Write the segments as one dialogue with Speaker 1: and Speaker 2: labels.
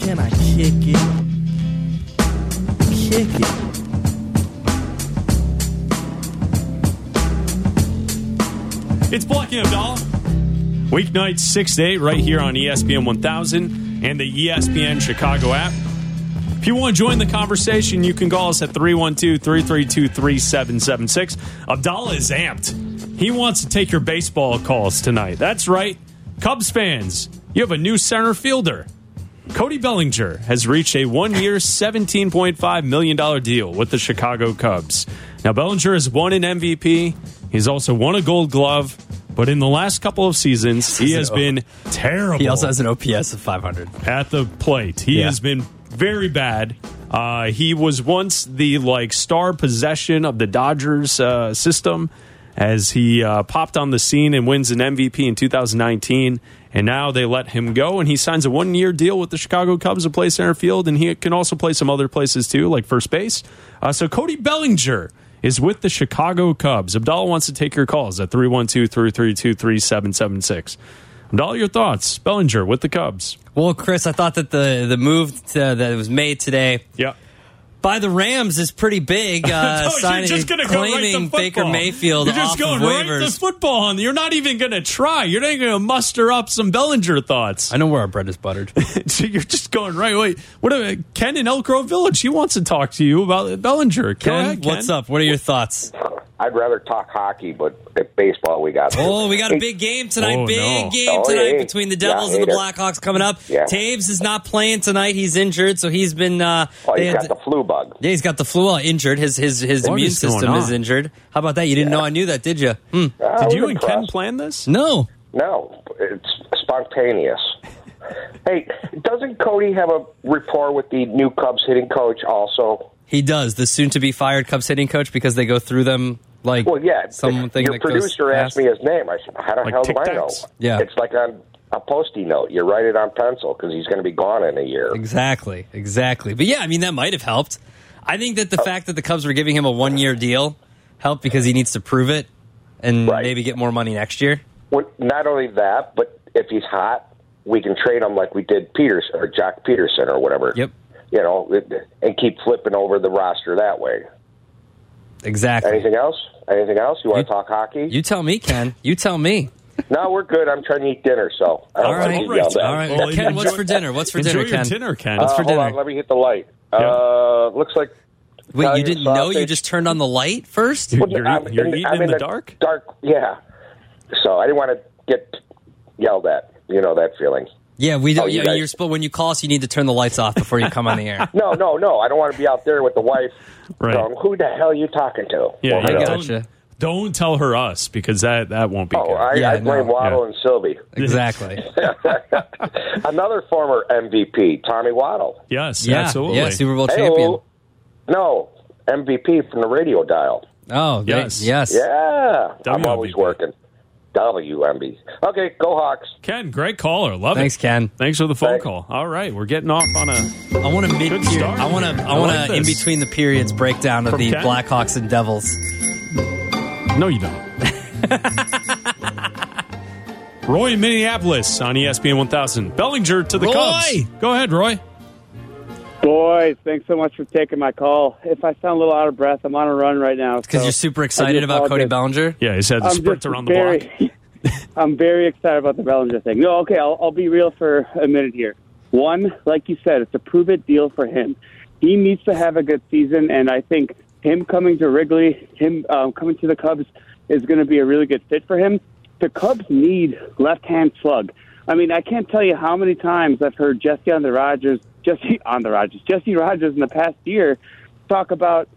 Speaker 1: Can I kick it? Kick it.
Speaker 2: It's Black and Abdallah. Weeknights 6 to 8 right here on ESPN 1000 and the ESPN Chicago app. If you want to join the conversation, you can call us at 312 332 3776. Abdallah is amped. He wants to take your baseball calls tonight. That's right. Cubs fans, you have a new center fielder. Cody Bellinger has reached a one year, $17.5 million deal with the Chicago Cubs. Now, Bellinger has won an MVP. He's also won a gold glove. But in the last couple of seasons, he has been terrible
Speaker 3: He also has an OPS of 500.
Speaker 2: at the plate. He
Speaker 3: Yeah.
Speaker 2: has been very bad. Uh, he was once the like star possession of the Dodgers uh, system as he uh, popped on the scene and wins an MVP in 2019. And now they let him go, and he signs a one-year deal with the Chicago Cubs to play center field, and he can also play some other places too, like first base. Uh, so Cody Bellinger is with the Chicago Cubs. Abdallah wants to take your calls at 312-332-3776. Abdallah, your thoughts? Bellinger with the Cubs.
Speaker 3: Well, Chris, I thought that the the move to, that was made today
Speaker 2: Yeah.
Speaker 3: By the Rams is pretty big. Uh,
Speaker 2: No,
Speaker 3: signing,
Speaker 2: you're just going to go right
Speaker 3: claiming
Speaker 2: to
Speaker 3: Baker. Mayfield
Speaker 2: You're just
Speaker 3: off
Speaker 2: going
Speaker 3: of
Speaker 2: right
Speaker 3: waivers.
Speaker 2: to football, and you're not even going to try. You're not going to muster up some Bellinger thoughts.
Speaker 3: I know where our bread is buttered.
Speaker 2: so you're just going right. Wait, what? About Ken in Elk Grove Village? He wants to talk to you about Bellinger.
Speaker 3: Ken,
Speaker 2: ahead, Ken.
Speaker 3: what's up? What are your thoughts?
Speaker 4: I'd rather talk hockey, but at baseball we got.
Speaker 3: Oh, we got a big game tonight.
Speaker 2: Oh,
Speaker 3: big
Speaker 2: no.
Speaker 3: game
Speaker 4: Oh,
Speaker 3: tonight
Speaker 4: yeah.
Speaker 3: between the
Speaker 4: Yeah,
Speaker 3: Devils and the
Speaker 4: hater.
Speaker 3: Blackhawks coming up.
Speaker 4: Yeah.
Speaker 3: Toews is not playing tonight. He's injured, so he's been. Uh,
Speaker 4: Oh,
Speaker 3: they
Speaker 4: he's
Speaker 3: had
Speaker 4: got the flu bug.
Speaker 3: Yeah, he's got the flu. uh, Injured. His his his
Speaker 2: What
Speaker 3: immune
Speaker 2: is going
Speaker 3: system is injured. How about that? You didn't know I knew that, did you? Hmm.
Speaker 4: I
Speaker 2: Did you and Ken plan this?
Speaker 3: No.
Speaker 4: No, it's spontaneous. hey, doesn't Cody have a rapport with the new Cubs hitting coach also?
Speaker 3: He does. The soon to be fired Cubs hitting coach because they go through them like
Speaker 4: Well, yeah.
Speaker 3: something
Speaker 4: Your
Speaker 3: that goes
Speaker 4: producer asked me his name. I said, "How the
Speaker 2: Like
Speaker 4: hell do I know?"
Speaker 3: Yeah.
Speaker 4: it's like on a postie note. You write it on pencil because he's going to be gone in a year.
Speaker 3: Exactly, exactly. But yeah, I mean that might have helped. I think that the uh, fact that the Cubs were giving him a one year deal helped because he needs to prove it and
Speaker 4: Right.
Speaker 3: maybe get more money next year.
Speaker 4: Well, not only that, but if he's hot, we can trade him like we did Peters or Jack Pederson or whatever.
Speaker 3: Yep.
Speaker 4: You know, and keep flipping over the roster that way.
Speaker 3: Exactly.
Speaker 4: Anything else? Anything else? You want to talk hockey?
Speaker 3: You tell me, Ken. You tell me.
Speaker 4: no, we're good. I'm trying to eat dinner, so I don't
Speaker 3: All
Speaker 4: want
Speaker 3: right.
Speaker 4: to get yelled at.
Speaker 3: All right.
Speaker 2: Well,
Speaker 3: Ken, what's for dinner? What's for
Speaker 2: Enjoy
Speaker 3: dinner,
Speaker 2: your
Speaker 3: Ken?
Speaker 2: dinner, Ken.
Speaker 3: What's
Speaker 4: Uh,
Speaker 3: for
Speaker 4: hold
Speaker 3: dinner?
Speaker 4: on, let me hit the light.
Speaker 2: Yeah.
Speaker 4: Uh, looks like
Speaker 3: Wait, you didn't know? You just turned on the light first?
Speaker 2: You're, you're,
Speaker 4: I'm
Speaker 2: you're
Speaker 4: in-
Speaker 2: eating
Speaker 4: I'm
Speaker 2: in the dark?
Speaker 4: Dark, yeah. So I didn't want to get yelled at. You know that feeling.
Speaker 3: Yeah, we don't.
Speaker 4: Oh, you
Speaker 3: yeah,
Speaker 4: guys-
Speaker 3: you're supposed when you call us, you need to turn the lights off before you come on the air.
Speaker 4: No, no, no. I don't want to be out there with the wife.
Speaker 2: Right.
Speaker 4: Going, Who the hell are you talking to?
Speaker 2: Yeah,
Speaker 4: Well,
Speaker 2: you
Speaker 4: you know.
Speaker 3: gotcha.
Speaker 2: don't, don't tell her us because that, that won't be
Speaker 4: Oh,
Speaker 2: good.
Speaker 4: I,
Speaker 3: Yeah,
Speaker 4: I blame
Speaker 3: no.
Speaker 4: Waddle
Speaker 2: Yeah.
Speaker 4: and Silvy.
Speaker 3: Exactly.
Speaker 4: Another former MVP, Tommy Waddle.
Speaker 2: yes,
Speaker 3: yeah,
Speaker 2: absolutely.
Speaker 3: yeah, Super Bowl
Speaker 4: Hey-o.
Speaker 3: champion.
Speaker 4: No, MVP from the radio dial.
Speaker 3: Oh,
Speaker 2: Yes.
Speaker 3: yes, yes.
Speaker 4: Yeah, I'm
Speaker 2: WMVP.
Speaker 4: always working. WMB. Okay, go Hawks.
Speaker 2: Ken, great caller. Love it.
Speaker 3: Thanks,
Speaker 2: it.
Speaker 3: Ken.
Speaker 2: Thanks for the phone
Speaker 4: Thanks.
Speaker 2: call. All right, we're getting off on a.
Speaker 3: I want a mid
Speaker 2: Good start.
Speaker 3: I want to. I
Speaker 2: I
Speaker 3: want
Speaker 2: like
Speaker 3: to in
Speaker 2: this.
Speaker 3: between the periods breakdown of
Speaker 2: From
Speaker 3: the
Speaker 2: Ken?
Speaker 3: Blackhawks and Devils.
Speaker 2: No, you don't. Roy in Minneapolis on ESPN 1000. Bellinger to the
Speaker 3: Roy!
Speaker 2: Cubs. Go ahead, Roy.
Speaker 5: Boys, thanks so much for taking my call. If I sound a little out of breath, I'm on a run right now.
Speaker 3: Because
Speaker 5: so
Speaker 3: you're super excited about Cody
Speaker 5: apologize.
Speaker 3: Bellinger.
Speaker 2: Yeah, he's had the
Speaker 5: I'm
Speaker 2: sprint
Speaker 5: just
Speaker 2: around the
Speaker 5: very,
Speaker 2: block.
Speaker 5: I'm very excited about the Bellinger thing. No, okay, I'll, I'll be real for a minute here. One, like you said, it's a prove it deal for him. He needs to have a good season, and I think him coming to Wrigley, him um, coming to the Cubs, is going to be a really good fit for him. The Cubs need left-hand slug. I mean, I can't tell you how many times I've heard Jesse on the Rogers, Jesse on the Rogers, Jesse Rogers in the past year talk about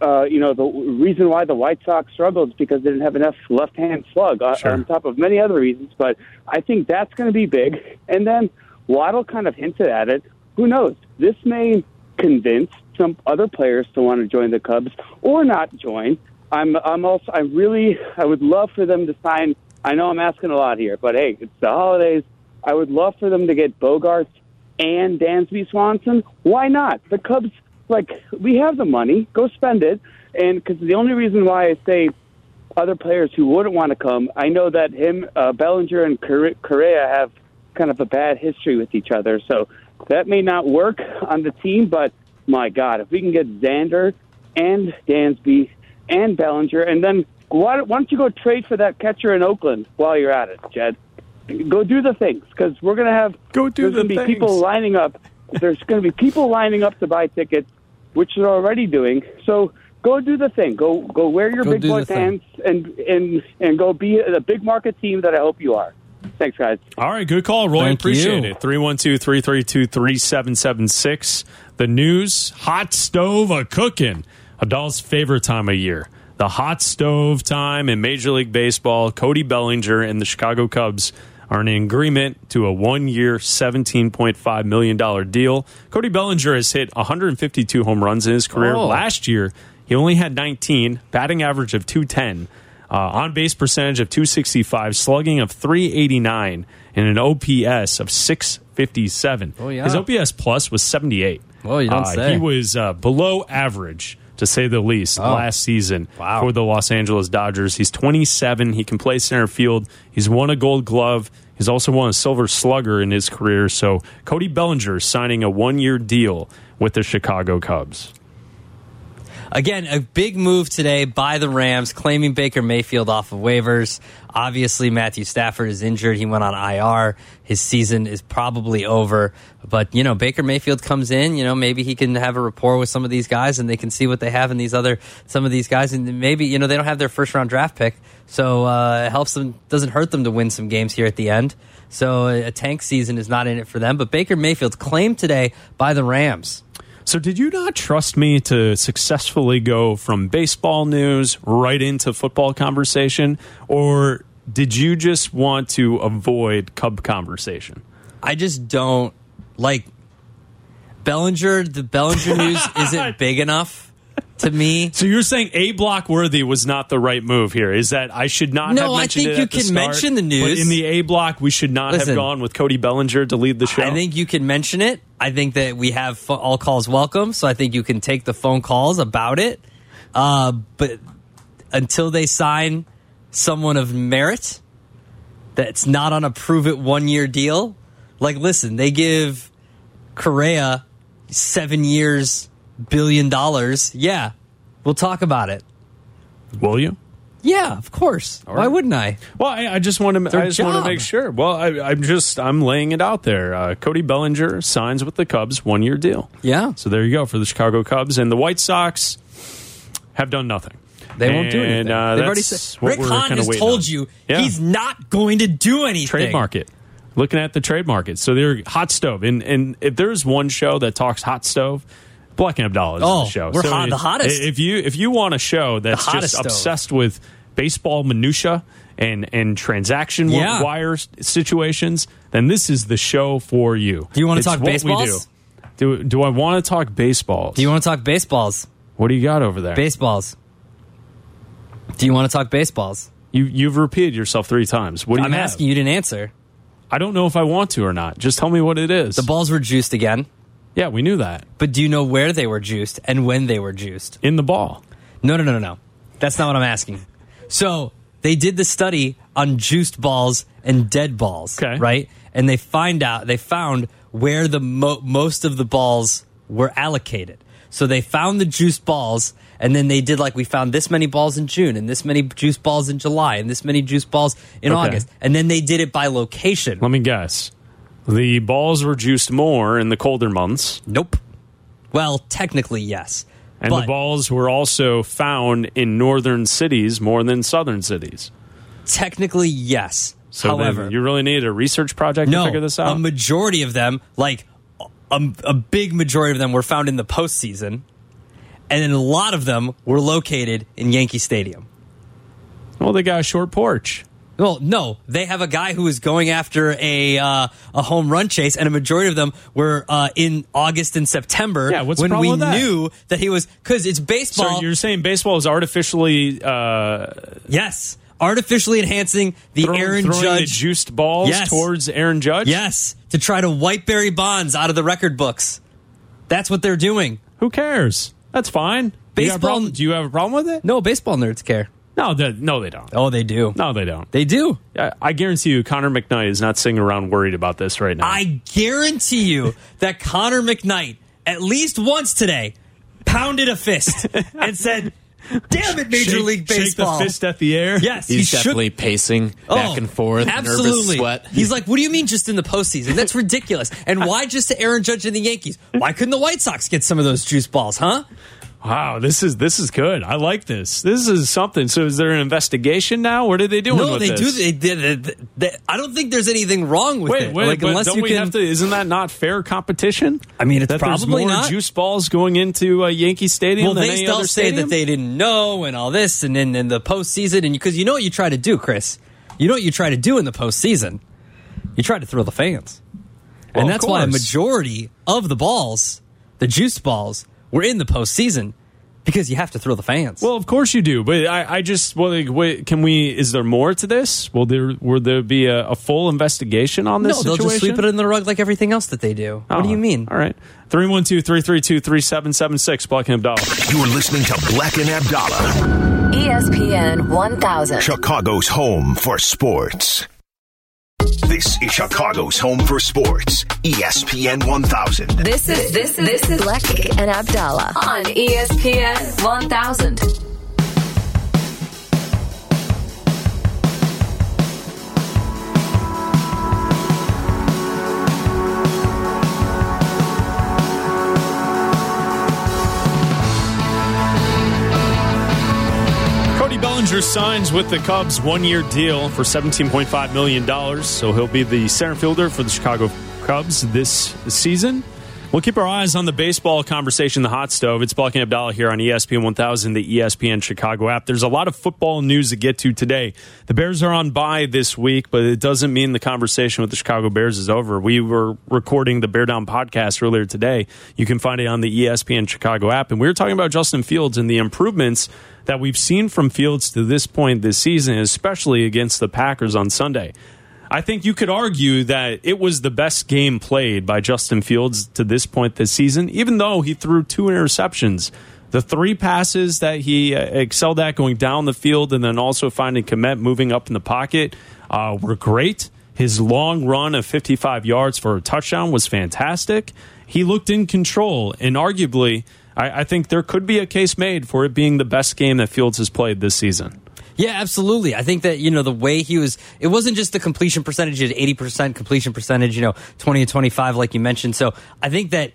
Speaker 5: uh, you know, the reason why the White Sox struggled is because they didn't have enough left-hand slug, uh,
Speaker 2: Sure.
Speaker 5: on top of many other reasons. But I think that's going to be big. And then Waddle kind of hinted at it. Who knows? This may convince some other players to want to join the Cubs or not join. I'm, I'm also, I really, I would love for them to sign. I know I'm asking a lot here, but hey, it's the holidays. I would love for them to get Bogaerts and Dansby Swanson. Why not? The Cubs, like, we have the money. Go spend it. And because the only reason why I say other players who wouldn't want to come, I know that him, uh, Bellinger, and Corre- Correa have kind of a bad history with each other. So that may not work on the team, but my God, if we can get Xander and Dansby and Bellinger, and then why, why don't you go trade for that catcher in Oakland while you're at it, Jed? Go do the things because we're going to have
Speaker 2: Go do
Speaker 5: there's
Speaker 2: the
Speaker 5: gonna be
Speaker 2: things.
Speaker 5: people lining up. There's going to be people lining up to buy tickets, which they're already doing. So go do the thing. Go go wear your
Speaker 3: Go
Speaker 5: big
Speaker 3: do
Speaker 5: boy
Speaker 3: the
Speaker 5: pants and and and go be a big market team that I hope you are. Thanks, guys.
Speaker 2: All right, good call, Roy.
Speaker 3: Thank
Speaker 2: Appreciate
Speaker 3: you.
Speaker 2: it. 312 332 3776. The news hot stove a cooking. Adult's favorite time of year. The hot stove time in Major League Baseball. Cody Bellinger and the Chicago Cubs are in agreement to a one year, $17.5 million deal. Cody Bellinger has hit 152 home runs in his career.
Speaker 3: Oh.
Speaker 2: Last year, he only had 19, batting average of 210. Uh, on base percentage of 265, slugging of 389, and an OPS of 657.
Speaker 3: Oh, yeah.
Speaker 2: His OPS plus was 78.
Speaker 3: Oh, you don't
Speaker 2: Uh,
Speaker 3: say.
Speaker 2: He was uh, below average, to say the least,
Speaker 3: Oh.
Speaker 2: last season
Speaker 3: Wow.
Speaker 2: for the Los Angeles Dodgers. He's 27. He can play center field. He's won a gold glove. He's also won a silver slugger in his career. So Cody Bellinger signing a one year deal with the Chicago Cubs.
Speaker 3: Again, a big move today by the Rams, claiming Baker Mayfield off of waivers. Obviously, Matthew Stafford is injured. He went on IR. His season is probably over. But, you know, Baker Mayfield comes in. You know, maybe he can have a rapport with some of these guys and they can see what they have in these other, some of these guys. And maybe, you know, they don't have their first round draft pick. So uh, it helps them, doesn't hurt them to win some games here at the end. So a tank season is not in it for them. But Baker Mayfield's claimed today by the Rams.
Speaker 2: So, did you not trust me to successfully go from baseball news right into football conversation? Or did you just want to avoid Cub conversation?
Speaker 3: I just don't like Bellinger. The Bellinger news isn't big enough to me.
Speaker 2: So, you're saying A Block Worthy was not the right move here? Is that I should not
Speaker 3: No,
Speaker 2: have mentioned
Speaker 3: think
Speaker 2: it
Speaker 3: you
Speaker 2: at the start?
Speaker 3: No, I think you can
Speaker 2: start,
Speaker 3: mention the news.
Speaker 2: But in the A Block, we should not
Speaker 3: Listen.
Speaker 2: have gone with Cody Bellinger to lead the show?
Speaker 3: I think you can mention it. I think that we have all calls welcome, so I think you can take the phone calls about it. Uh, but until they sign someone of merit that's not on a prove it one year deal, like listen, they give Correa seven years, billion dollars. Yeah, we'll talk about it.
Speaker 2: Will you?
Speaker 3: Yeah, of course. Why wouldn't I?
Speaker 2: Well, I, I just want to. I just want to make sure. Well, I, I'm just. I'm laying it out there. Uh, Cody Bellinger signs with the Cubs, one year deal.
Speaker 3: Yeah.
Speaker 2: So there you go for the Chicago Cubs and the White Sox have done nothing.
Speaker 3: They won't do anything.
Speaker 2: Uh,
Speaker 3: They've already said. Rick Hahn has told
Speaker 2: on.
Speaker 3: you
Speaker 2: Yeah.
Speaker 3: he's not going to do anything.
Speaker 2: trade market. Looking at the trade market, so they're hot stove, and and if there's one show that talks hot stove, Black and Abdallah is
Speaker 3: Oh,
Speaker 2: the show.
Speaker 3: we're
Speaker 2: So
Speaker 3: hot- the hottest.
Speaker 2: If you if you want a show that's just obsessed with baseball minutia and and transaction
Speaker 3: Yeah.
Speaker 2: wire situations, then this is the show for you.
Speaker 3: Do you wanna talk
Speaker 2: what we
Speaker 3: baseballs?
Speaker 2: do. Do do I want to talk baseballs?
Speaker 3: Do you want to talk baseballs?
Speaker 2: what do you got over there?
Speaker 3: Baseballs. Do you want to talk baseballs?
Speaker 2: you you've repeated yourself three times. What do you
Speaker 3: I'm
Speaker 2: have?
Speaker 3: asking you didn't answer.
Speaker 2: I don't know if I want to or not. Just tell me what it is.
Speaker 3: The balls were juiced again,
Speaker 2: yeah, we knew that
Speaker 3: but do you know where they were juiced and when they were juiced?
Speaker 2: in the ball.
Speaker 3: No, no, no, no, no. That's not what I'm asking. So they did the study on juiced balls and dead balls,
Speaker 2: Okay.
Speaker 3: right? And they find out they found where the mo- most of the balls were allocated. So they found the juiced balls, and then they did like we found this many balls in June, and this many juiced balls in July, and this many juiced balls in
Speaker 2: Okay.
Speaker 3: August, and then they did it by location.
Speaker 2: Let me guess. The balls were juiced more in the colder months,
Speaker 3: Nope. Well, technically yes,
Speaker 2: and
Speaker 3: but
Speaker 2: the balls were also found in northern cities more than southern cities.
Speaker 3: technically yes.
Speaker 2: So
Speaker 3: However,
Speaker 2: you really needed a research project
Speaker 3: no,
Speaker 2: to figure this out.
Speaker 3: a majority of them, like a, a big majority of them, were found in the postseason, and then a lot of them were located in Yankee Stadium.
Speaker 2: well, they got a short porch.
Speaker 3: Well, no, they have a guy who is going after a uh, a home run chase, and a majority of them were uh, in August and September.
Speaker 2: Yeah, what's the
Speaker 3: when we
Speaker 2: that?
Speaker 3: knew that he was because it's baseball.
Speaker 2: So you're saying baseball is artificially uh,
Speaker 3: yes, artificially enhancing the
Speaker 2: throwing,
Speaker 3: Aaron
Speaker 2: throwing the
Speaker 3: Judge.
Speaker 2: juiced balls
Speaker 3: Yes.
Speaker 2: towards Aaron Judge?
Speaker 3: yes, to try to wipe Barry Bonds out of the record books. That's what they're doing.
Speaker 2: Who cares? That's fine. You got a
Speaker 3: Baseball-
Speaker 2: problem- do you have a problem with it?
Speaker 3: No, baseball nerds care.
Speaker 2: No, they, no, they don't.
Speaker 3: Oh, they do.
Speaker 2: No, they don't.
Speaker 3: They do.
Speaker 2: I, I guarantee you, Connor McKnight is not sitting around worried about this right now.
Speaker 3: I guarantee you that Connor McKnight, at least once today, pounded a fist and said, Damn it, Major
Speaker 2: Shake-
Speaker 3: League Baseball!
Speaker 2: Shake
Speaker 3: Baseball.
Speaker 2: the fist at the air.
Speaker 3: Yes,
Speaker 1: He's
Speaker 3: he shook-
Speaker 1: definitely pacing back
Speaker 3: Oh,
Speaker 1: and forth,
Speaker 3: Absolutely.
Speaker 1: nervous sweat.
Speaker 3: He's like, what do you mean just in the postseason? That's ridiculous. And why just to Aaron Judge and the Yankees? Why couldn't the White Sox get some of those juice balls, huh?
Speaker 2: Wow, this is this is good. I like this. This is something. So, is there an investigation now? What are they doing?
Speaker 3: No,
Speaker 2: with
Speaker 3: they
Speaker 2: this?
Speaker 3: do. They, they, they, they- I don't think there's anything wrong with
Speaker 2: Wait,
Speaker 3: it.
Speaker 2: wait,
Speaker 3: like,
Speaker 2: but
Speaker 3: unless
Speaker 2: don't
Speaker 3: you
Speaker 2: we
Speaker 3: can.
Speaker 2: have to? Isn't that not fair competition?
Speaker 3: I mean, it's
Speaker 2: that
Speaker 3: probably
Speaker 2: more
Speaker 3: not.
Speaker 2: juice balls going into uh, Yankee Stadium
Speaker 3: well,
Speaker 2: than
Speaker 3: they still say
Speaker 2: stadium?
Speaker 3: that they didn't know and all this, and then in the postseason, and because you know what you try to do, Chris. You know what you try to do in the postseason. You try to thrill the fans,
Speaker 2: Well,
Speaker 3: and that's why a majority of the balls, the juice balls, were in the postseason because you have to thrill the fans.
Speaker 2: Well, of course you do, but I, I just well, like, wait, can we? Is there more to this? Will there will there be a, a full investigation on this?
Speaker 3: no,
Speaker 2: this
Speaker 3: they'll just sweep it in the rug like everything else that they do. What do
Speaker 2: Oh,
Speaker 3: you mean?
Speaker 2: All right, three one two three three two three seven seven six. Black and Abdallah.
Speaker 6: You're listening to Black and Abdallah,
Speaker 7: ESPN 1000.
Speaker 6: Chicago's home for sports. This is Chicago's home for sports. ESPN 1000.
Speaker 7: This is this is this is Black and Abdallah on ESPN 1000.
Speaker 2: Bellinger signs with the Cubs one-year deal for $17.5 million, so he'll be the center fielder for the Chicago Cubs this season. We'll keep our eyes on the baseball conversation, the hot stove. It's Black and Abdallah here on ESPN 1000, the ESPN Chicago app. There's a lot of football news to get to today. The Bears are on bye this week, but it doesn't mean the conversation with the Chicago Bears is over. We were recording the Bear Down podcast earlier today. You can find it on the ESPN Chicago app. And we were talking about Justin Fields and the improvements that we've seen from Fields to this point this season, especially against the Packers on Sunday. I think you could argue that it was the best game played by Justin Fields to this point this season, even though he threw two interceptions. The three passes that he uh, excelled at going down the field and then also finding Kmet moving up in the pocket uh, were great. His long run of 55 yards for a touchdown was fantastic. He looked in control, and arguably, I, I think there could be a case made for it being the best game that Fields has played this season.
Speaker 3: Yeah, absolutely. I think that, you know, the way he was, it wasn't just the completion percentage at 80% completion percentage, you know, 20 to 25, like you mentioned. So I think that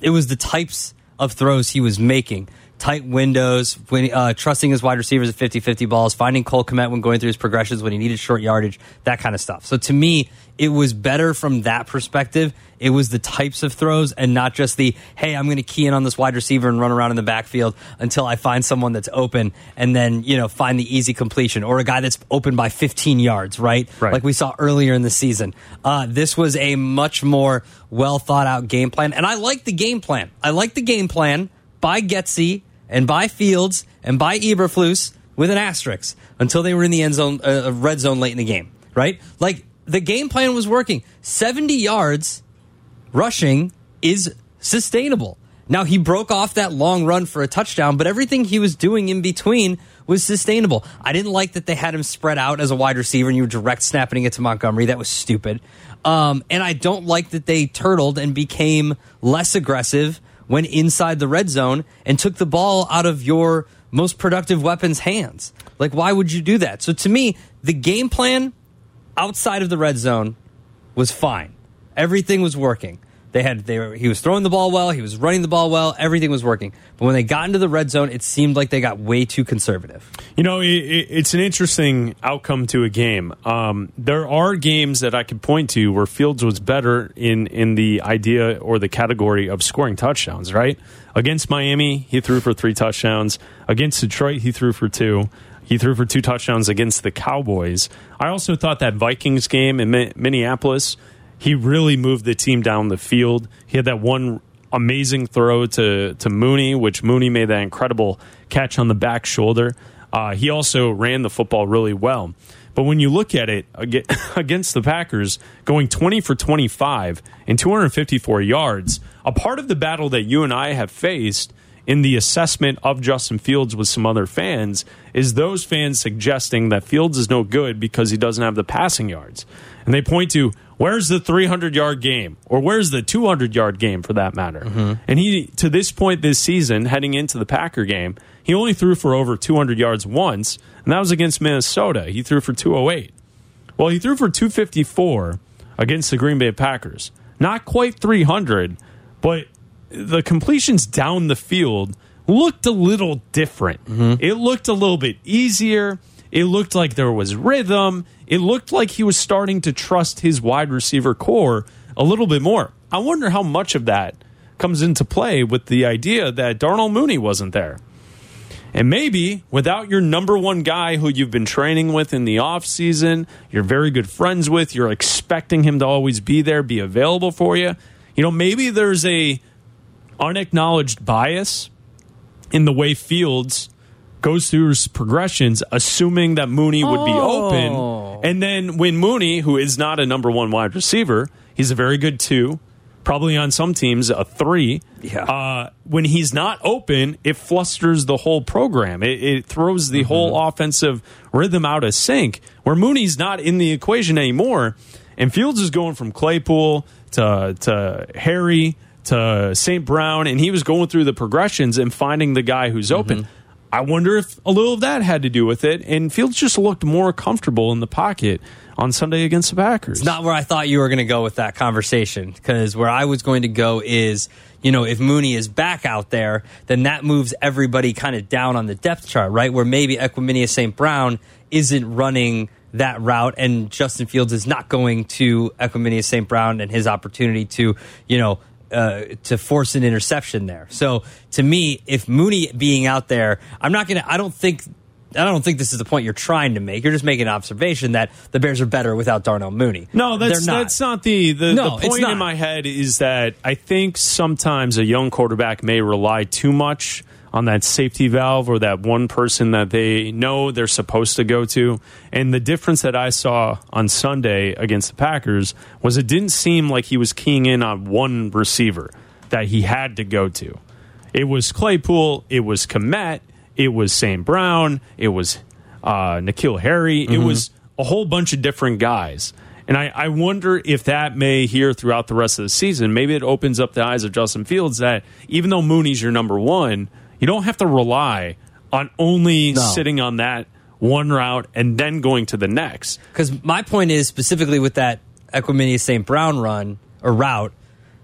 Speaker 3: it was the types of throws he was making. Tight windows, when, uh, trusting his wide receivers at 50 50 balls, finding Cole Kmet when going through his progressions when he needed short yardage, that kind of stuff. So to me, it was better from that perspective. It was the types of throws and not just the, hey, I'm going to key in on this wide receiver and run around in the backfield until I find someone that's open and then, you know, find the easy completion or a guy that's open by 15 yards, right?
Speaker 2: Right.
Speaker 3: Like we saw earlier in the season. Uh, this was a much more well thought out game plan. And I like the game plan. I like the game plan by Getsy and by Fields and by Eberflus with an asterisk until they were in the end zone, uh, red zone late in the game, right? Like the game plan was working. 70 yards rushing is sustainable. Now he broke off that long run for a touchdown, but everything he was doing in between was sustainable. I didn't like that they had him spread out as a wide receiver and you were direct snapping it to Montgomery. That was stupid. Um, and I don't like that they turtled and became less aggressive when inside the red zone and took the ball out of your most productive weapon's hands. Like, why would you do that? So to me, the game plan outside of the red zone was fine. Everything was working. They had they were, he was throwing the ball well, he was running the ball well, everything was working. But when they got into the red zone, it seemed like they got way too conservative.
Speaker 2: You know, it, it- it's an interesting outcome to a game. Um, there are games that I could point to where Fields was better in in the idea or the category of scoring touchdowns. Right against Miami, he threw for three touchdowns. Against Detroit, he threw for two. He threw for two touchdowns against the Cowboys. I also thought that Vikings game in Minneapolis, he really moved the team down the field. He had that one amazing throw to to Mooney, which Mooney made that incredible catch on the back shoulder. Uh, he also ran the football really well. But when you look at it against the Packers, going 20 for 25 and 254 yards, a part of the battle that you and I have faced in the assessment of Justin Fields with some other fans is those fans suggesting that Fields is no good because he doesn't have the passing yards. And they point to where's the 300 yard game or where's the 200 yard game for that matter. Mm-hmm. And he, to this point this season, heading into the Packer game, he only threw for over 200 yards once, and that was against Minnesota. He threw for 208. Well, he threw for 254 against the Green Bay Packers. Not quite 300, but the completions down the field looked a little different. Mm-hmm. It looked a little bit easier. It looked like there was rhythm. It looked like he was starting to trust his wide receiver core a little bit more. I wonder how much of that comes into play with the idea that Darnell Mooney wasn't there. And maybe without your number one guy who you've been training with in the offseason, you're very good friends with, you're expecting him to always be there, be available for you. You know, maybe there's a unacknowledged bias in the way Fields goes through his progressions, assuming that Mooney would be
Speaker 3: Oh.
Speaker 2: open. And then when Mooney, who is not a number one wide receiver, he's a very good two, probably on some teams a three.
Speaker 3: Yeah.
Speaker 2: Uh, when he's not open, it flusters the whole program. It, it throws the whole offensive rhythm out of sync. Where Mooney's not in the equation anymore, and Fields is going from Claypool to to Harry to St. Brown, and he was going through the progressions and finding the guy who's open. Mm-hmm. I wonder if a little of that had to do with it. And Fields just looked more comfortable in the pocket on Sunday against the Packers.
Speaker 3: It's not where I thought you were going to go with that conversation because where I was going to go is, you know, if Mooney is back out there, then that moves everybody kind of down on the depth chart, right? Where maybe Equanimeous St. Brown isn't running that route and Justin Fields is not going to Equanimeous St. Brown and his opportunity to, you know, uh, to force an interception there. So to me, if Mooney being out there, I'm not going to, I don't think I don't think this is the point you're trying to make. You're just making an observation that the Bears are better without Darnell Mooney.
Speaker 2: No, that's
Speaker 3: not.
Speaker 2: that's not the the,
Speaker 3: No,
Speaker 2: the point in my head is that I think sometimes a young quarterback may rely too much on that safety valve or that one person that they know they're supposed to go to. And the difference that I saw on Sunday against the Packers was it didn't seem like he was keying in on one receiver that he had to go to. It was Claypool, it was Kmet, it was St. Brown, it was uh, N'Keal Harry, it was a whole bunch of different guys. And I, I wonder if that may here throughout the rest of the season, maybe it opens up the eyes of Justin Fields that even though Mooney's your number one, you don't have to rely on only
Speaker 3: No.
Speaker 2: sitting on that one route and then going to the next.
Speaker 3: Because my point is specifically with that Equanimeous St. Brown run or route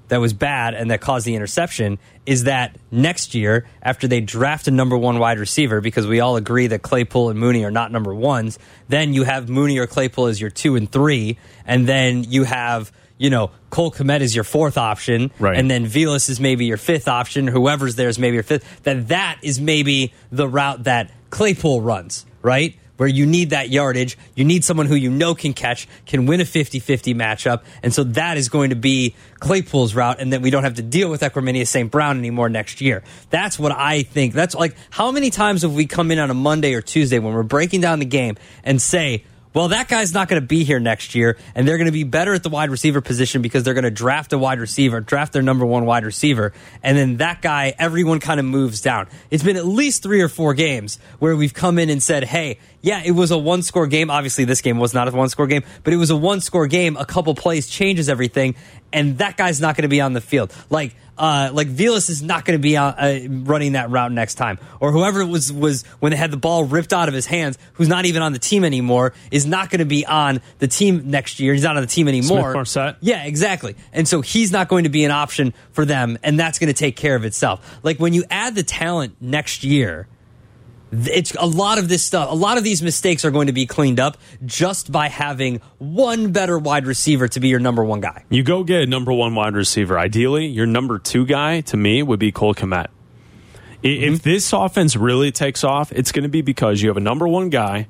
Speaker 3: that was bad and that caused the interception is that next year, after they draft a number one wide receiver, because we all agree that Claypool and Mooney are not number ones, then you have Mooney or Claypool as your two and three, and then you have. You know, Cole Kmet is your fourth option,
Speaker 2: Right.
Speaker 3: and then Velus is maybe your fifth option. Whoever's there is maybe your fifth. That that is maybe the route that Claypool runs, right? Where you need that yardage, you need someone who you know can catch, can win a 50-50 matchup, and so that is going to be Claypool's route, and then we don't have to deal with Equanimeous St. Brown anymore next year. That's what I think. That's like how many times have we come in on a Monday or Tuesday when we're breaking down the game and say, well, that guy's not going to be here next year, and they're going to be better at the wide receiver position because they're going to draft a wide receiver, draft their number one wide receiver, and then that guy, everyone kind of moves down. It's been at least three or four games where we've come in and said, hey, yeah, it was a one score game. Obviously, this game was not a one score game, but it was a one score game. A couple plays changes everything, and that guy's not going to be on the field. Like, uh, like Velus is not going to be on, uh, running that route next time, or whoever was was when they had the ball ripped out of his hands, who's not even on the team anymore, is not going to be on the team next year. He's not on the team anymore. Yeah, exactly. And so he's not going to be an option for them, and that's going to take care of itself. Like when you add the talent next year, it's a lot of this stuff. A lot of these mistakes are going to be cleaned up just by having one better wide receiver to be your number one guy.
Speaker 2: You go get a number one wide receiver. Ideally, your number two guy to me would be Cole Kmet.
Speaker 3: Mm-hmm.
Speaker 2: If this offense really takes off, it's going to be because you have a number one guy.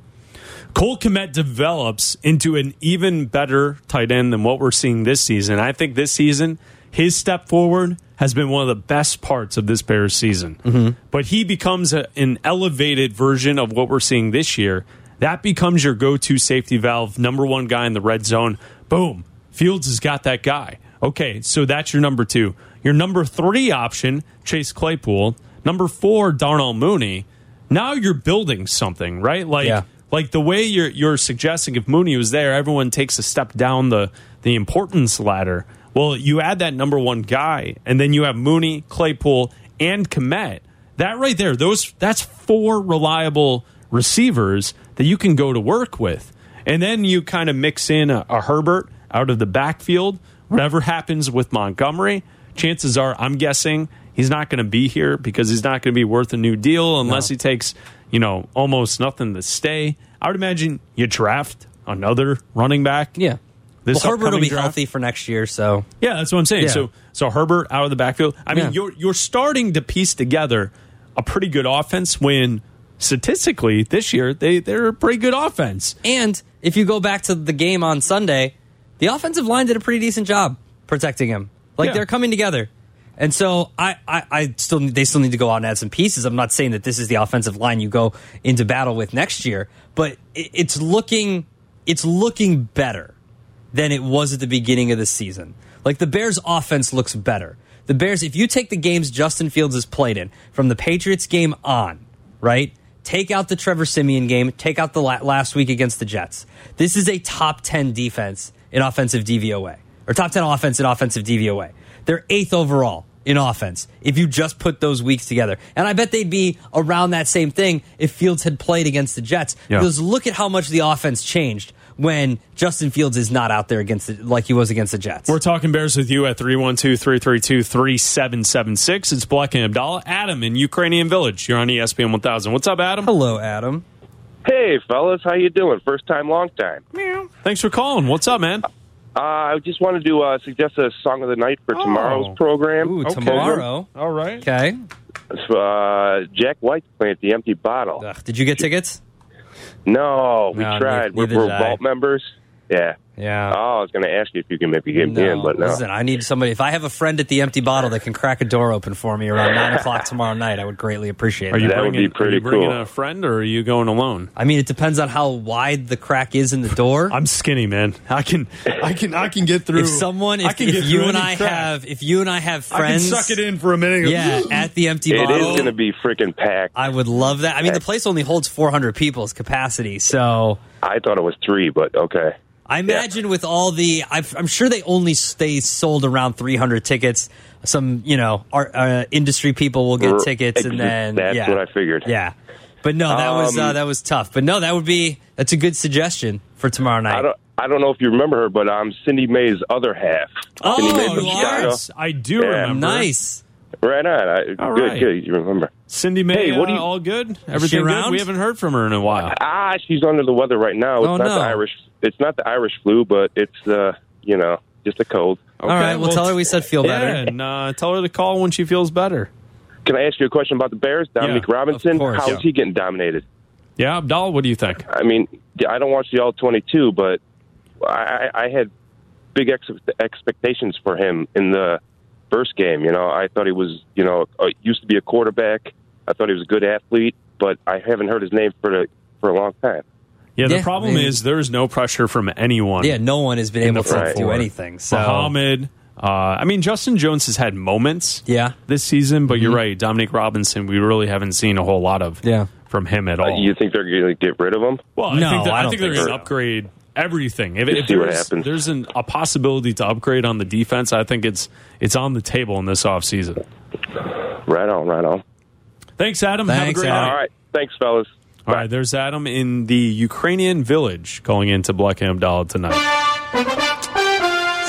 Speaker 2: Cole Kmet develops into an even better tight end than what we're seeing this season. I think this season, his step forward has been one of the best parts of this Bears season.
Speaker 3: Mm-hmm.
Speaker 2: But he becomes a, an elevated version of what we're seeing this year. That becomes your go to safety valve, number one guy in the red zone. Boom. Fields has got that guy. Okay, so that's your number two. Your number three option, Chase Claypool, Number four, Darnell Mooney. Now you're building something, right? Like
Speaker 3: Yeah.
Speaker 2: like the way you're you're suggesting if Mooney was there, everyone takes a step down the the importance ladder. Well, you add that number one guy, and then you have Mooney, Claypool, and Kmet. That right there, those that's four reliable receivers that you can go to work with. And then you kind of mix in a, a Herbert out of the backfield. Whatever happens with Montgomery, chances are, I'm guessing he's not going to be here because he's not going to be worth a new deal unless he takes, you know, almost nothing to stay. I would imagine you draft another running back.
Speaker 3: Yeah.
Speaker 2: This
Speaker 3: well, Herbert will be
Speaker 2: draft.
Speaker 3: healthy for next year, so
Speaker 2: Yeah, that's what I'm saying.
Speaker 3: Yeah.
Speaker 2: So so Herbert out of the backfield. I mean,
Speaker 3: Yeah.
Speaker 2: you're you're starting to piece together a pretty good offense when statistically this year they they're a pretty good offense.
Speaker 3: And if you go back to the game on Sunday, the offensive line did a pretty decent job protecting him. Like
Speaker 2: Yeah.
Speaker 3: they're coming together. And so I, I, I still they still need to go out and add some pieces. I'm not saying that this is the offensive line you go into battle with next year, but it, it's looking it's looking better than it was at the beginning of the season. Like the Bears' offense looks better. The Bears, if you take the games Justin Fields has played in from the Patriots game on, right? Take out the Trevor Siemian game, take out the last week against the Jets. This is a top 10 defense in offensive DVOA, or top 10 offense in offensive DVOA. They're eighth overall in offense if you just put those weeks together. And I bet they'd be around that same thing if Fields had played against the Jets.
Speaker 2: Yeah.
Speaker 3: Because look at how much the offense changed when Justin Fields is not out there against the, like he was against the Jets.
Speaker 2: We're talking Bears with you at 312-332-3776. It's Black and Abdallah. Adam in Ukrainian Village. You're on ESPN 1000. What's up, Adam?
Speaker 3: Hello, Adam.
Speaker 1: Hey, fellas, how you doing? First time, long time.
Speaker 2: Thanks for calling. What's up, man?
Speaker 1: Uh, I just wanted to uh, suggest a song of the night for tomorrow's
Speaker 2: Oh.
Speaker 1: program.
Speaker 3: Ooh, tomorrow.
Speaker 2: All right.
Speaker 3: Okay.
Speaker 1: Uh, Jack White's playing at the Empty Bottle.
Speaker 3: Ugh, did you get tickets?
Speaker 1: No, we
Speaker 3: No,
Speaker 1: tried.
Speaker 3: neither-
Speaker 1: we're
Speaker 3: neither
Speaker 1: we're
Speaker 3: did I.
Speaker 1: Vault members. Yeah.
Speaker 3: Yeah.
Speaker 1: Oh, I was going to ask you if you can maybe get me in, but no.
Speaker 3: Listen, I need somebody. If I have a friend at the empty bottle that can crack a door open for me around nine o'clock tomorrow night, I would greatly appreciate
Speaker 2: Are
Speaker 3: it.
Speaker 2: you
Speaker 1: That would be pretty
Speaker 2: are you bringing
Speaker 1: cool.
Speaker 2: a friend or are you going alone?
Speaker 3: I mean, it depends on how wide the crack is in the door.
Speaker 2: I'm skinny, man. I can, I can, I can get through.
Speaker 3: if someone,
Speaker 2: I
Speaker 3: if,
Speaker 2: can
Speaker 3: if
Speaker 2: get
Speaker 3: you and I
Speaker 2: crack.
Speaker 3: have, if you and I have friends,
Speaker 2: I can
Speaker 3: friends,
Speaker 2: suck it in for a minute.
Speaker 3: yeah, at the empty
Speaker 1: It
Speaker 3: bottle, it
Speaker 1: is going to be freaking packed.
Speaker 3: I would love that. I mean, the place only holds 400 people's capacity, so
Speaker 1: I thought it was three, but okay.
Speaker 3: I imagine with all the, I've, I'm sure they only they sold around 300 tickets. Some, you know, art, uh, industry people will get tickets, and
Speaker 1: ex-
Speaker 3: then
Speaker 1: that's
Speaker 3: yeah.
Speaker 1: what I figured.
Speaker 3: Yeah, but no, that was uh,
Speaker 1: Um,
Speaker 3: that was tough. But no, that would be that's a good suggestion for tomorrow night.
Speaker 1: I don't. I don't know if you remember her, but I'm Cindy May's other half.
Speaker 3: Oh,
Speaker 1: Cindy May
Speaker 3: you are?
Speaker 2: Yes, I do
Speaker 1: Yeah.
Speaker 2: remember.
Speaker 3: nice.
Speaker 1: Right on. I,
Speaker 2: All
Speaker 1: good,
Speaker 2: right.
Speaker 1: good. You remember?
Speaker 2: Cindy May,
Speaker 1: Hey, what do
Speaker 2: uh,
Speaker 1: you-
Speaker 2: all good? Everything good? We haven't heard from her in a while.
Speaker 1: Ah, she's under the weather right now. It's
Speaker 3: Oh,
Speaker 1: not
Speaker 3: no.
Speaker 1: the Irish. It's not the Irish flu, but it's uh, you know, just a cold.
Speaker 3: All right, we'll, tell her we said feel
Speaker 2: yeah,
Speaker 3: better.
Speaker 2: and uh, tell her to call when she feels better.
Speaker 1: Can I ask you a question about the Bears? Dominic
Speaker 2: Yeah,
Speaker 1: Robinson.
Speaker 3: course,
Speaker 1: How is
Speaker 2: yeah.
Speaker 1: he getting dominated?
Speaker 2: Yeah, Abdallah, what do you think?
Speaker 1: I mean, yeah, I don't watch the all 22, but I, I had big ex- expectations for him in the first game. You know, I thought he was, you know, uh, used to be a quarterback. I thought he was a good athlete, but I haven't heard his name for the, for a long time.
Speaker 2: Yeah, the
Speaker 3: Yeah,
Speaker 2: problem
Speaker 3: I mean-
Speaker 2: is there's no pressure from anyone.
Speaker 3: Yeah, no one has been able to
Speaker 1: front
Speaker 3: do anything. So
Speaker 2: Muhammad. Uh, I mean, Justin Jones has had moments
Speaker 3: yeah,
Speaker 2: this season, but you're right. Dominic Robinson, we really haven't seen a whole lot of
Speaker 3: Yeah.
Speaker 2: from him at
Speaker 1: Uh,
Speaker 2: all.
Speaker 1: you think they're going to get rid of him?
Speaker 2: well, I
Speaker 3: No,
Speaker 2: think, that,
Speaker 3: I
Speaker 2: I
Speaker 3: don't
Speaker 2: think
Speaker 3: think
Speaker 2: they're going to upgrade everything. If, if
Speaker 1: see what
Speaker 2: there's,
Speaker 1: happens.
Speaker 2: there's an, a possibility to upgrade on the defense, I think it's it's on the table in this offseason.
Speaker 1: Right on, right on.
Speaker 2: Thanks, Adam. Have a
Speaker 3: Thanks,
Speaker 2: great
Speaker 3: Adam.
Speaker 2: night.
Speaker 1: All right. Thanks, fellas.
Speaker 2: All right, there's Adam in the Ukrainian village going into Black and Abdallah tonight.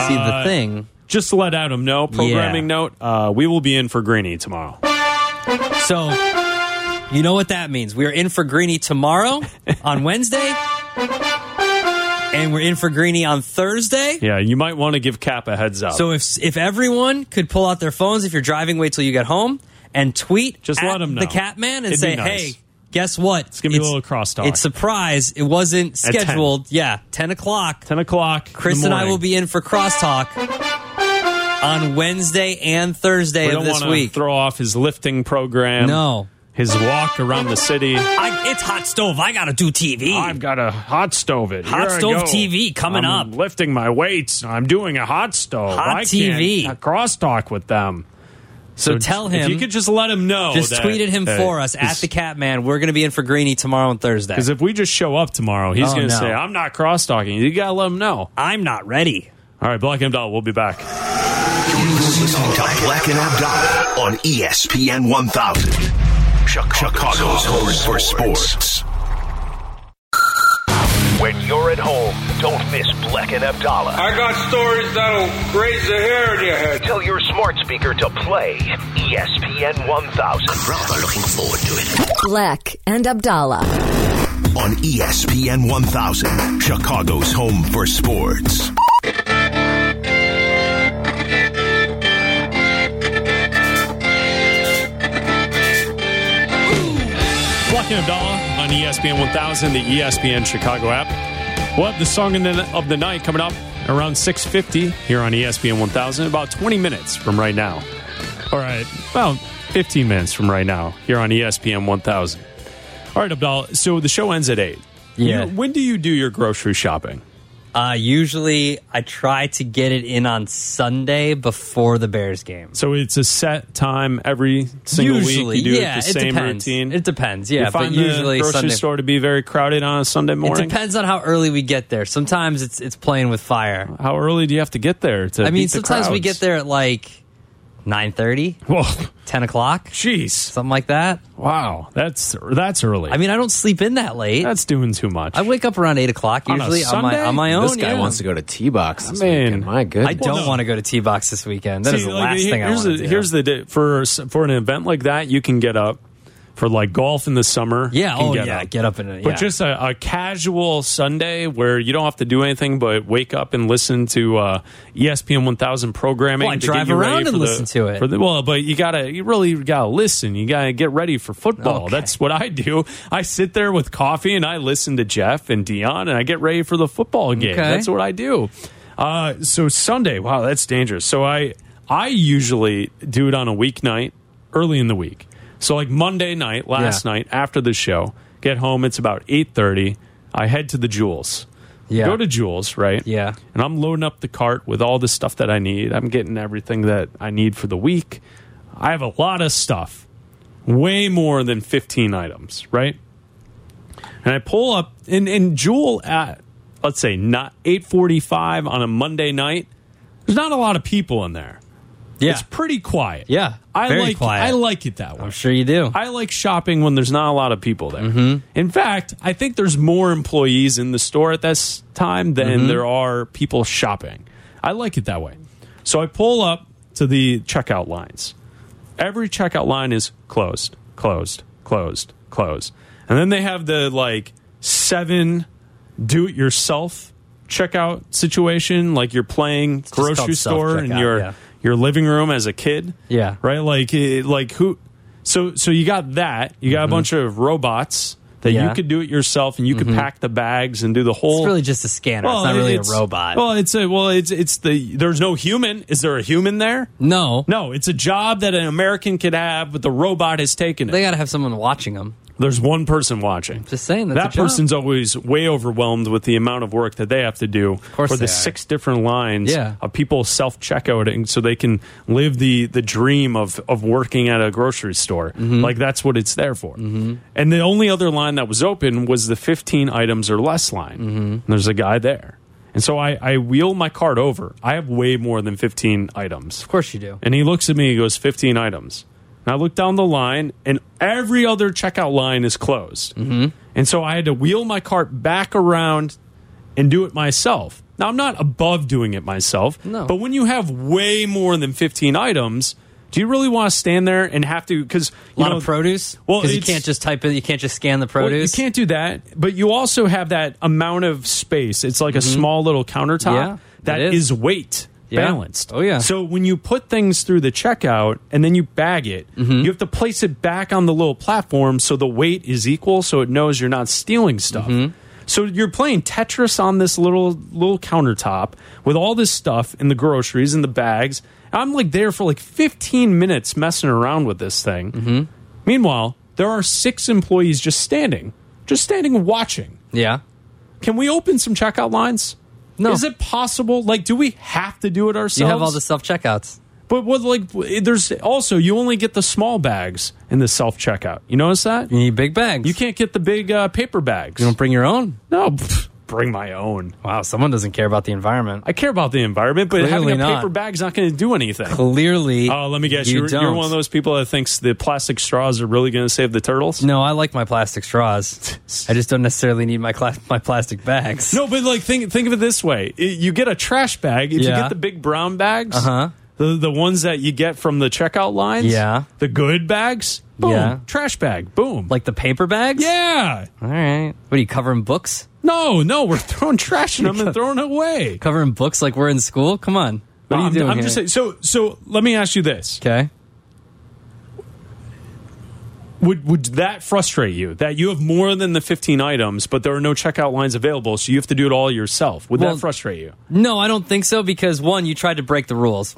Speaker 3: see
Speaker 2: Uh,
Speaker 3: the thing.
Speaker 2: Just to let Adam know, programming
Speaker 3: Yeah.
Speaker 2: note, uh, we will be in for Greeny tomorrow.
Speaker 3: So you know what that means. We are in for Greeny tomorrow on Wednesday, and we're in for Greeny on Thursday.
Speaker 2: Yeah, you might want to give Cap a heads up.
Speaker 3: So if if everyone could pull out their phones, if you're driving, wait till you get home and tweet
Speaker 2: Just let 'em know.
Speaker 3: the Catman and
Speaker 2: It'd
Speaker 3: say,
Speaker 2: nice.
Speaker 3: "Hey, guess what? It's
Speaker 2: gonna be a little crosstalk.
Speaker 3: It's surprise. It wasn't
Speaker 2: At 10.
Speaker 3: scheduled. Yeah, ten o'clock.
Speaker 2: 10 o'clock.
Speaker 3: Chris and I will be in for crosstalk on Wednesday and Thursday
Speaker 2: We
Speaker 3: of
Speaker 2: don't
Speaker 3: this
Speaker 2: want to
Speaker 3: week.
Speaker 2: throw off his lifting program.
Speaker 3: no,
Speaker 2: His walk around the city.
Speaker 3: I, it's hot stove. I got to do TV.
Speaker 2: I've got a hot stove it.
Speaker 3: Hot
Speaker 2: Here
Speaker 3: stove. TV coming
Speaker 2: I'm
Speaker 3: up.
Speaker 2: Lifting my weights. I'm doing a hot stove.
Speaker 3: Hot
Speaker 2: I
Speaker 3: TV.
Speaker 2: Can't crosstalk with them.
Speaker 3: So, tell him.
Speaker 2: If you could just let him know.
Speaker 3: just
Speaker 2: that-
Speaker 3: tweeted him
Speaker 2: that-
Speaker 3: for us at the Catman. We're going to be in for Greeny tomorrow and Thursday.
Speaker 2: Because if we just show up tomorrow, he's
Speaker 3: Oh,
Speaker 2: going to
Speaker 3: no.
Speaker 2: say, I'm not cross talking. You got to let him know.
Speaker 3: I'm not ready.
Speaker 2: All right, Black and Doll, we'll be back.
Speaker 6: You're listening to Black and Abdallah on ESPN 1000. Chicago's home for sports. When you're at home, don't miss Black and Abdallah.
Speaker 8: I got stories that'll raise the hair in your head.
Speaker 6: Tell your smart speaker to play ESPN 1000. I'm rather looking forward to it.
Speaker 7: Black and Abdallah.
Speaker 6: On ESPN 1000, Chicago's home for sports.
Speaker 2: Black Abdallah on ESPN 1000, the ESPN Chicago app. We'll have the song of the, night coming up around 6.50 here on ESPN 1000, about 20 minutes from right now. All right, about 15 minutes from right now here on ESPN 1000. All right, Abdallah, so the show ends at 8.
Speaker 3: Yeah.
Speaker 2: You- when do you do your grocery shopping?
Speaker 3: Uh, usually, I try to get it in on Sunday before the Bears game.
Speaker 2: So it's a set time every single
Speaker 3: usually,
Speaker 2: week. You do
Speaker 3: yeah,
Speaker 2: it the same
Speaker 3: depends.
Speaker 2: routine.
Speaker 3: It depends, yeah.
Speaker 2: you find
Speaker 3: but usually
Speaker 2: the grocery
Speaker 3: Sunday.
Speaker 2: store to be very crowded on a Sunday morning.
Speaker 3: It depends on how early we get there. Sometimes it's it's playing with fire.
Speaker 2: How early do you have to get there to?
Speaker 3: I mean, sometimes we get there at like 9.30,
Speaker 2: Well,
Speaker 3: 10 o'clock,
Speaker 2: jeez,
Speaker 3: something like that.
Speaker 2: wow, that's that's early.
Speaker 3: I mean, I don't sleep in that late.
Speaker 2: that's doing too much.
Speaker 3: I wake up around 8 o'clock
Speaker 2: On a
Speaker 3: usually on my,
Speaker 2: Sunday?
Speaker 3: on my own.
Speaker 9: This guy
Speaker 3: yeah.
Speaker 9: wants to go to T Box this
Speaker 2: I mean,
Speaker 9: weekend. My goodness.
Speaker 3: I don't
Speaker 2: no.
Speaker 3: want to go to T-Box this weekend. That is
Speaker 2: See,
Speaker 3: the
Speaker 2: like,
Speaker 3: last
Speaker 2: here-
Speaker 3: thing I
Speaker 2: here's
Speaker 3: want
Speaker 2: the,
Speaker 3: to do.
Speaker 2: Here's the di- for for an event like that, you can get up for like golf in the summer.
Speaker 3: Yeah, oh,
Speaker 2: get
Speaker 3: yeah,
Speaker 2: up.
Speaker 3: get up in it,
Speaker 2: But
Speaker 3: yeah.
Speaker 2: just a, a casual Sunday where you don't have to do anything but wake up and listen to uh, ESPN 1000 programming.
Speaker 3: Well, I drive
Speaker 2: get you ready
Speaker 3: around and
Speaker 2: the-
Speaker 3: listen to it.
Speaker 2: for the- well, but you gotta, you really gotta listen. You gotta get ready for football.
Speaker 3: Okay.
Speaker 2: That's what I do. I sit there with coffee and I listen to Jeff and Dion and I get ready for the football game.
Speaker 3: Okay.
Speaker 2: That's what I do. Uh, so Sunday, wow, that's dangerous. So I I usually do it on a weeknight, early in the week. So like Monday night, last
Speaker 3: Yeah.
Speaker 2: night after the show, get home. It's about eight thirty. I head to the Jewels.
Speaker 3: Yeah.
Speaker 2: Go to Jewels, right?
Speaker 3: Yeah.
Speaker 2: And I'm loading up the cart with all the stuff that I need. I'm getting everything that I need for the week. I have a lot of stuff, way more than 15 items, right? And I pull up and, and Jewel at let's say not 8:45 on a Monday night. There's not a lot of people in there.
Speaker 3: Yeah.
Speaker 2: It's pretty quiet.
Speaker 3: Yeah,
Speaker 2: I
Speaker 3: very
Speaker 2: like
Speaker 3: quiet.
Speaker 2: I like it that way.
Speaker 3: I'm sure you do.
Speaker 2: I like shopping when there's not a lot of people there.
Speaker 3: Mm-hmm.
Speaker 2: In fact, I think there's more employees in the store at this time than
Speaker 3: Mm-hmm.
Speaker 2: there are people shopping. I like it that way. So I pull up to the checkout lines. Every checkout line is closed, closed, closed, closed. And then they have the like seven do it yourself checkout situation like you're playing
Speaker 3: just
Speaker 2: grocery store
Speaker 3: and
Speaker 2: you're
Speaker 3: yeah.
Speaker 2: Your living room as a kid
Speaker 3: Yeah.
Speaker 2: right like eh, like who so so you got that you got a bunch of robots that
Speaker 3: Mm-hmm. Yeah.
Speaker 2: you could do it yourself and you could pack the bags and do the whole
Speaker 3: It's really just a scanner. it's not really a robot.
Speaker 2: well it's a well it's it's the there's no human is there a human there
Speaker 3: no.
Speaker 2: no it's a job that an american could have but the robot has taken it
Speaker 3: They got to have someone watching them.
Speaker 2: There's one person watching
Speaker 3: Just saying,
Speaker 2: that person's always way overwhelmed with the amount of work that they have to do for the six different lines
Speaker 3: Yeah.
Speaker 2: of people self checkouting so they can live the the dream of of working at a grocery store.
Speaker 3: Mm-hmm.
Speaker 2: Like that's what it's there for. Mm-hmm. And the only other line that was open was the 15 items or less line. Mm-hmm. There's a guy there. And so I, I wheel my cart over. I have way more than 15 items.
Speaker 3: Of course you do.
Speaker 2: And he looks at me, he goes, 15 items. And I look down the line, and every other checkout line is closed. Mm-hmm. And so I had to wheel my cart back around and do it myself. Now, I'm not above doing it myself,
Speaker 3: No.
Speaker 2: but when you have way more than 15 items, do you really want to stand there and have to? Because
Speaker 3: A lot of produce.
Speaker 2: Well,
Speaker 3: you can't just type in. You can't just scan the
Speaker 2: well,
Speaker 3: produce.
Speaker 2: you can't do that, but you also have that amount of space. It's like a small little countertop
Speaker 3: Mm-hmm. Yeah,
Speaker 2: that is.
Speaker 3: is.
Speaker 2: weight
Speaker 3: Yeah.
Speaker 2: balanced.
Speaker 3: Oh, yeah.
Speaker 2: So when you put things through the checkout and then you bag it,
Speaker 3: Mm-hmm.
Speaker 2: you have to place it back on the little platform so the weight is equal, so it knows you're not stealing stuff.
Speaker 3: Mm-hmm.
Speaker 2: So you're playing Tetris on this little little countertop with all this stuff and the groceries and the bags. I'm like there for like 15 minutes messing around with this thing.
Speaker 3: Mm-hmm.
Speaker 2: Meanwhile, there are six employees just standing, just standing watching.
Speaker 3: yeah.
Speaker 2: Can we open some checkout lines?
Speaker 3: No.
Speaker 2: Is it possible? Like, do we have to do it ourselves?
Speaker 3: You have all the self checkouts.
Speaker 2: But what like there's also you only get the small bags in the self checkout. You notice that?
Speaker 3: You need big bags.
Speaker 2: You can't get the big uh, paper bags.
Speaker 3: You don't bring your own.
Speaker 2: no, bring my own.
Speaker 3: Wow, someone doesn't care about the environment.
Speaker 2: I care about the environment, but
Speaker 3: Clearly
Speaker 2: having a
Speaker 3: not.
Speaker 2: paper bag's not going to do anything.
Speaker 3: Clearly,
Speaker 2: Oh, let me guess.
Speaker 3: you
Speaker 2: You are
Speaker 3: don't.
Speaker 2: you're one of those people that thinks the plastic straws are really going to save the turtles.
Speaker 3: No, I like my plastic straws. I just don't necessarily need my cla- my plastic bags.
Speaker 2: No, but like think think of it this way: I- you get a trash bag. If you
Speaker 3: Yeah.
Speaker 2: get the big brown bags,
Speaker 3: Uh-huh.
Speaker 2: the the ones that you get from the checkout lines,
Speaker 3: Yeah.
Speaker 2: the good bags, boom,
Speaker 3: Yeah.
Speaker 2: trash bag, boom,
Speaker 3: Like the paper bags?
Speaker 2: yeah.
Speaker 3: All right. What are you covering books?
Speaker 2: No, no, we're throwing trash in them and throwing it away.
Speaker 3: Covering books like we're in school? Come on. What
Speaker 2: No,
Speaker 3: are you
Speaker 2: I'm,
Speaker 3: doing
Speaker 2: I'm
Speaker 3: here?
Speaker 2: just saying. So, so let me ask you this:
Speaker 3: okay.
Speaker 2: Would would that frustrate you that you have more than the 15 items, but there are no checkout lines available, so you have to do it all yourself? Would
Speaker 3: Well-
Speaker 2: that frustrate you?
Speaker 3: No, I don't think so because one, you tried to break the rules.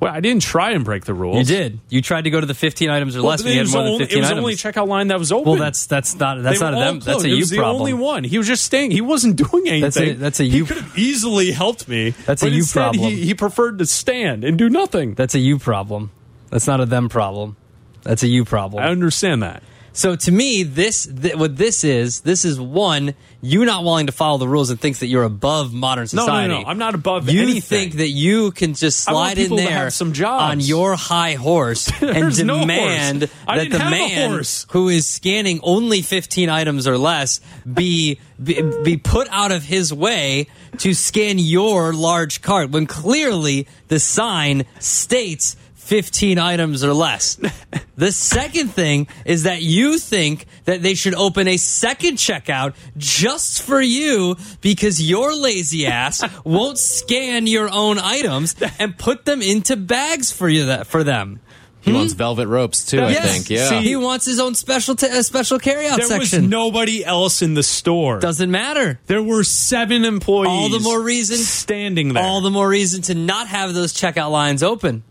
Speaker 2: Well, I didn't try and break the rules.
Speaker 3: You did. You tried to go to the 15 items or
Speaker 2: Well,
Speaker 3: less
Speaker 2: but
Speaker 3: you had
Speaker 2: was
Speaker 3: more than
Speaker 2: only-
Speaker 3: 15
Speaker 2: It was
Speaker 3: items.
Speaker 2: the only checkout line that was open.
Speaker 3: well, that's that's not that's
Speaker 2: They
Speaker 3: not a them. That's a
Speaker 2: It
Speaker 3: you
Speaker 2: was the
Speaker 3: problem.
Speaker 2: only one. He was just staying. He wasn't doing anything.
Speaker 3: That's a- that's a
Speaker 2: He
Speaker 3: you-
Speaker 2: could have easily helped me.
Speaker 3: That's a you problem.
Speaker 2: He, he preferred to stand and do nothing.
Speaker 3: That's a you problem. That's not a them problem. That's a you problem.
Speaker 2: I understand that.
Speaker 3: So to me, this th- what this is, this is one you not wanting to follow the rules and thinks that you're above modern
Speaker 2: society. No,
Speaker 3: no,
Speaker 2: no, I'm not above anything.
Speaker 3: You
Speaker 2: anything.
Speaker 3: think that you can just slide in there
Speaker 2: some jobs.
Speaker 3: on your high horse and
Speaker 2: There's no
Speaker 3: demand
Speaker 2: horse.
Speaker 3: That the man who is scanning only 15 items or less be, be be put out of his way to scan your large cart when clearly the sign states 15 items or less. The second thing is that you think that they should open a second checkout just for you because your lazy ass won't scan your own items and put them into bags for you that for them.
Speaker 9: He wants velvet ropes too. I think. Yeah.
Speaker 2: See,
Speaker 3: He wants his own special t- uh, special carryout
Speaker 2: there
Speaker 3: section.
Speaker 2: was nobody else in the store.
Speaker 3: Doesn't matter.
Speaker 2: there were seven employees.
Speaker 3: All the more reason
Speaker 2: standing there.
Speaker 3: All the more reason to not have those checkout lines open.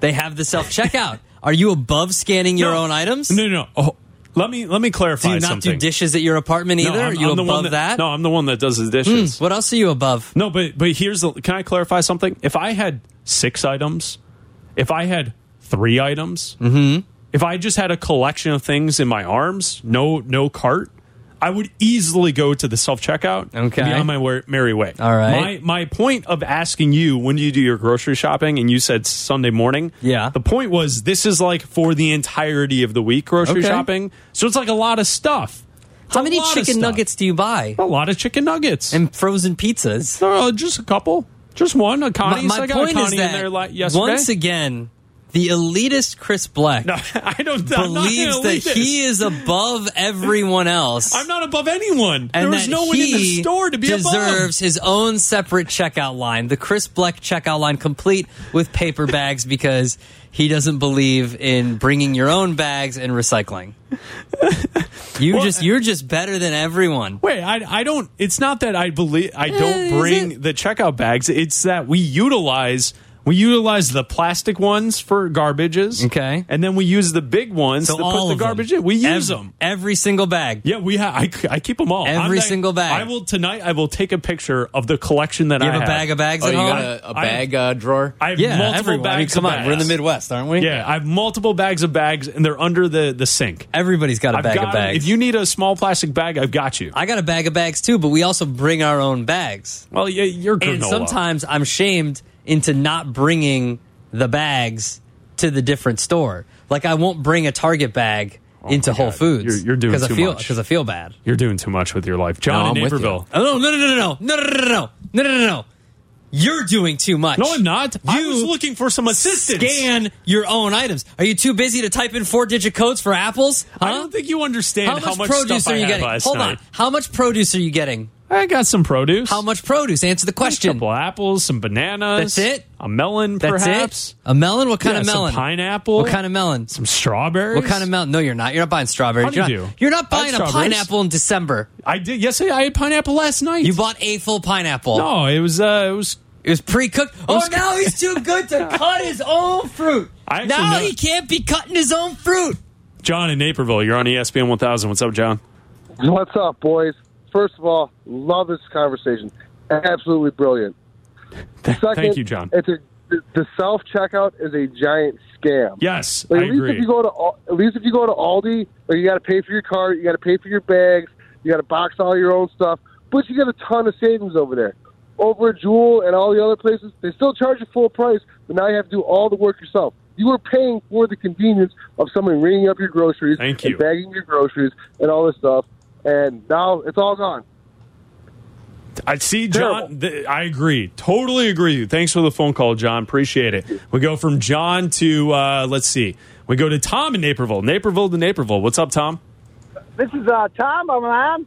Speaker 3: They have the self checkout. Are you above scanning your
Speaker 2: No.
Speaker 3: own items?
Speaker 2: No, no. no. Oh, let me let me clarify
Speaker 3: Do you not
Speaker 2: something.
Speaker 3: do dishes at your apartment
Speaker 2: No,
Speaker 3: either?
Speaker 2: I'm-
Speaker 3: Are you
Speaker 2: I'm the
Speaker 3: above
Speaker 2: one that,
Speaker 3: that? Hmm.
Speaker 2: No, I'm the one that does the dishes.
Speaker 3: What else are you above?
Speaker 2: No, but but here's the. Can I clarify something? If I had six items, if I had three items,
Speaker 3: Mm-hmm.
Speaker 2: if I just had a collection of things in my arms, no no cart, I would easily go to the self checkout.
Speaker 3: Okay.
Speaker 2: be on my way, merry way.
Speaker 3: All right.
Speaker 2: My my point of asking you when do you do your grocery shopping, and you said Sunday morning.
Speaker 3: Yeah.
Speaker 2: The point was this is like for the entirety of the week grocery
Speaker 3: Okay.
Speaker 2: shopping, so it's like a lot of stuff. It's
Speaker 3: How many chicken nuggets do you buy?
Speaker 2: A lot of chicken nuggets.
Speaker 3: And frozen pizzas?
Speaker 2: No, just a couple. Just one. A
Speaker 3: My,
Speaker 2: Connie's.
Speaker 3: my
Speaker 2: got
Speaker 3: point
Speaker 2: a Connie
Speaker 3: is that
Speaker 2: there like yesterday.
Speaker 3: once again, the elitist Chris Black
Speaker 2: no, I don't.
Speaker 3: Believes that he is above everyone else.
Speaker 2: I'm not above anyone.
Speaker 3: and
Speaker 2: there was no one in the
Speaker 3: he
Speaker 2: store to be above him.
Speaker 3: deserves his own separate checkout line, the Chris Black checkout line, complete with paper bags, because he doesn't believe in bringing your own bags and recycling. You
Speaker 2: Well,
Speaker 3: just you're just better than everyone.
Speaker 2: Wait, I, I don't. It's not that I believe I
Speaker 3: Eh,
Speaker 2: don't bring the checkout bags. It's that we utilize. We utilize the plastic ones for garbages,
Speaker 3: Okay.
Speaker 2: and then we use the big ones
Speaker 3: So
Speaker 2: to
Speaker 3: all
Speaker 2: put the
Speaker 3: of them.
Speaker 2: garbage in. We use
Speaker 3: Ev-
Speaker 2: them.
Speaker 3: every single bag.
Speaker 2: Yeah, we have. I, I keep them all.
Speaker 3: Every
Speaker 2: I'm
Speaker 3: single bag.
Speaker 2: I will tonight. I will take a picture of the collection that
Speaker 3: You
Speaker 2: I
Speaker 3: have You have a bag of bags
Speaker 9: Oh,
Speaker 3: at
Speaker 9: you
Speaker 3: home.
Speaker 9: got a bag uh, drawer.
Speaker 2: I have
Speaker 3: yeah,
Speaker 2: multiple
Speaker 3: everyone.
Speaker 2: bags.
Speaker 3: I mean, come
Speaker 2: of
Speaker 3: on, we're in the. Midwest, aren't we?
Speaker 2: Yeah, I have multiple bags of bags, and they're under the the sink.
Speaker 3: Everybody's got a
Speaker 2: I've
Speaker 3: bag
Speaker 2: got
Speaker 3: of bags.
Speaker 2: If you need a small plastic bag, I've got you.
Speaker 3: I got a bag of bags too, but we also bring our own bags.
Speaker 2: Well, yeah, you're granola.
Speaker 3: And sometimes I'm shamed into not bringing the bags to the different store. Like I won't bring a Target bag into
Speaker 2: Oh my
Speaker 3: Whole
Speaker 2: God.
Speaker 3: Foods.
Speaker 2: You're- you're doing
Speaker 3: I feel,
Speaker 2: much.
Speaker 3: Because I feel bad.
Speaker 2: you're doing too much with your life, John
Speaker 9: No,
Speaker 2: in
Speaker 9: I'm.
Speaker 2: Naperville.
Speaker 3: Oh no, no, no, no, no, no, no, no, no, no, no, no, no, no. You're doing too much.
Speaker 2: No, I'm not. I
Speaker 3: You
Speaker 2: was looking for some assistance.
Speaker 3: Scan your own items. Are you too busy to type in four digit codes for apples? Huh?
Speaker 2: I don't think you understand
Speaker 3: how
Speaker 2: how
Speaker 3: much,
Speaker 2: much,
Speaker 3: produce
Speaker 2: stuff
Speaker 3: are you
Speaker 2: I
Speaker 3: getting? Hold
Speaker 2: night.
Speaker 3: on. How much produce are you getting?
Speaker 2: I got some produce.
Speaker 3: How much produce? Answer the
Speaker 2: A
Speaker 3: question.
Speaker 2: couple apples, some bananas.
Speaker 3: That's it?
Speaker 2: A melon,
Speaker 3: That's
Speaker 2: perhaps.
Speaker 3: it. A melon? What kind
Speaker 2: Yeah,
Speaker 3: of
Speaker 2: some
Speaker 3: melon?
Speaker 2: pineapple.
Speaker 3: What kind of melon?
Speaker 2: Some strawberries.
Speaker 3: What kind of melon? No, you're not. You're not buying strawberries.
Speaker 2: Honeydew.
Speaker 3: You're not, you're not buying a pineapple in December.
Speaker 2: I did. Yes, I had pineapple last night.
Speaker 3: You bought a full pineapple.
Speaker 2: No, it was. Uh, it was.
Speaker 3: It was pre-cooked. Oh,
Speaker 2: was-
Speaker 3: now he's too good to cut his own fruit.
Speaker 2: I
Speaker 3: Now
Speaker 2: know-
Speaker 3: he can't be cutting his own fruit.
Speaker 2: John in Naperville. You're on ESPN 1000. What's up, John?
Speaker 10: What's up, boys? First of all, love this conversation. Absolutely brilliant. Second,
Speaker 2: Thank you, John.
Speaker 10: It's a the, self checkout is a giant scam.
Speaker 2: Yes,
Speaker 10: Like,
Speaker 2: I
Speaker 10: at least
Speaker 2: agree.
Speaker 10: if you go to at least if you go to Aldi, like you got to pay for your cart, you got to pay for your bags, you got to box all your own stuff, but you get a ton of savings over there. Over at Jewel and all the other places, they still charge you full price, but now you have to do all the work yourself. You are paying for the convenience of someone ringing up your groceries,
Speaker 2: Thank
Speaker 10: and
Speaker 2: you.
Speaker 10: bagging your groceries, and all this stuff, and now it's all gone.
Speaker 2: I see, John. Th- I agree. Totally agree. you. Thanks for the phone call, John. Appreciate it. We go from John to uh, let's see. We go to Tom in Naperville. Naperville to Naperville. What's up, Tom?
Speaker 11: This is uh, Tom. I'm on.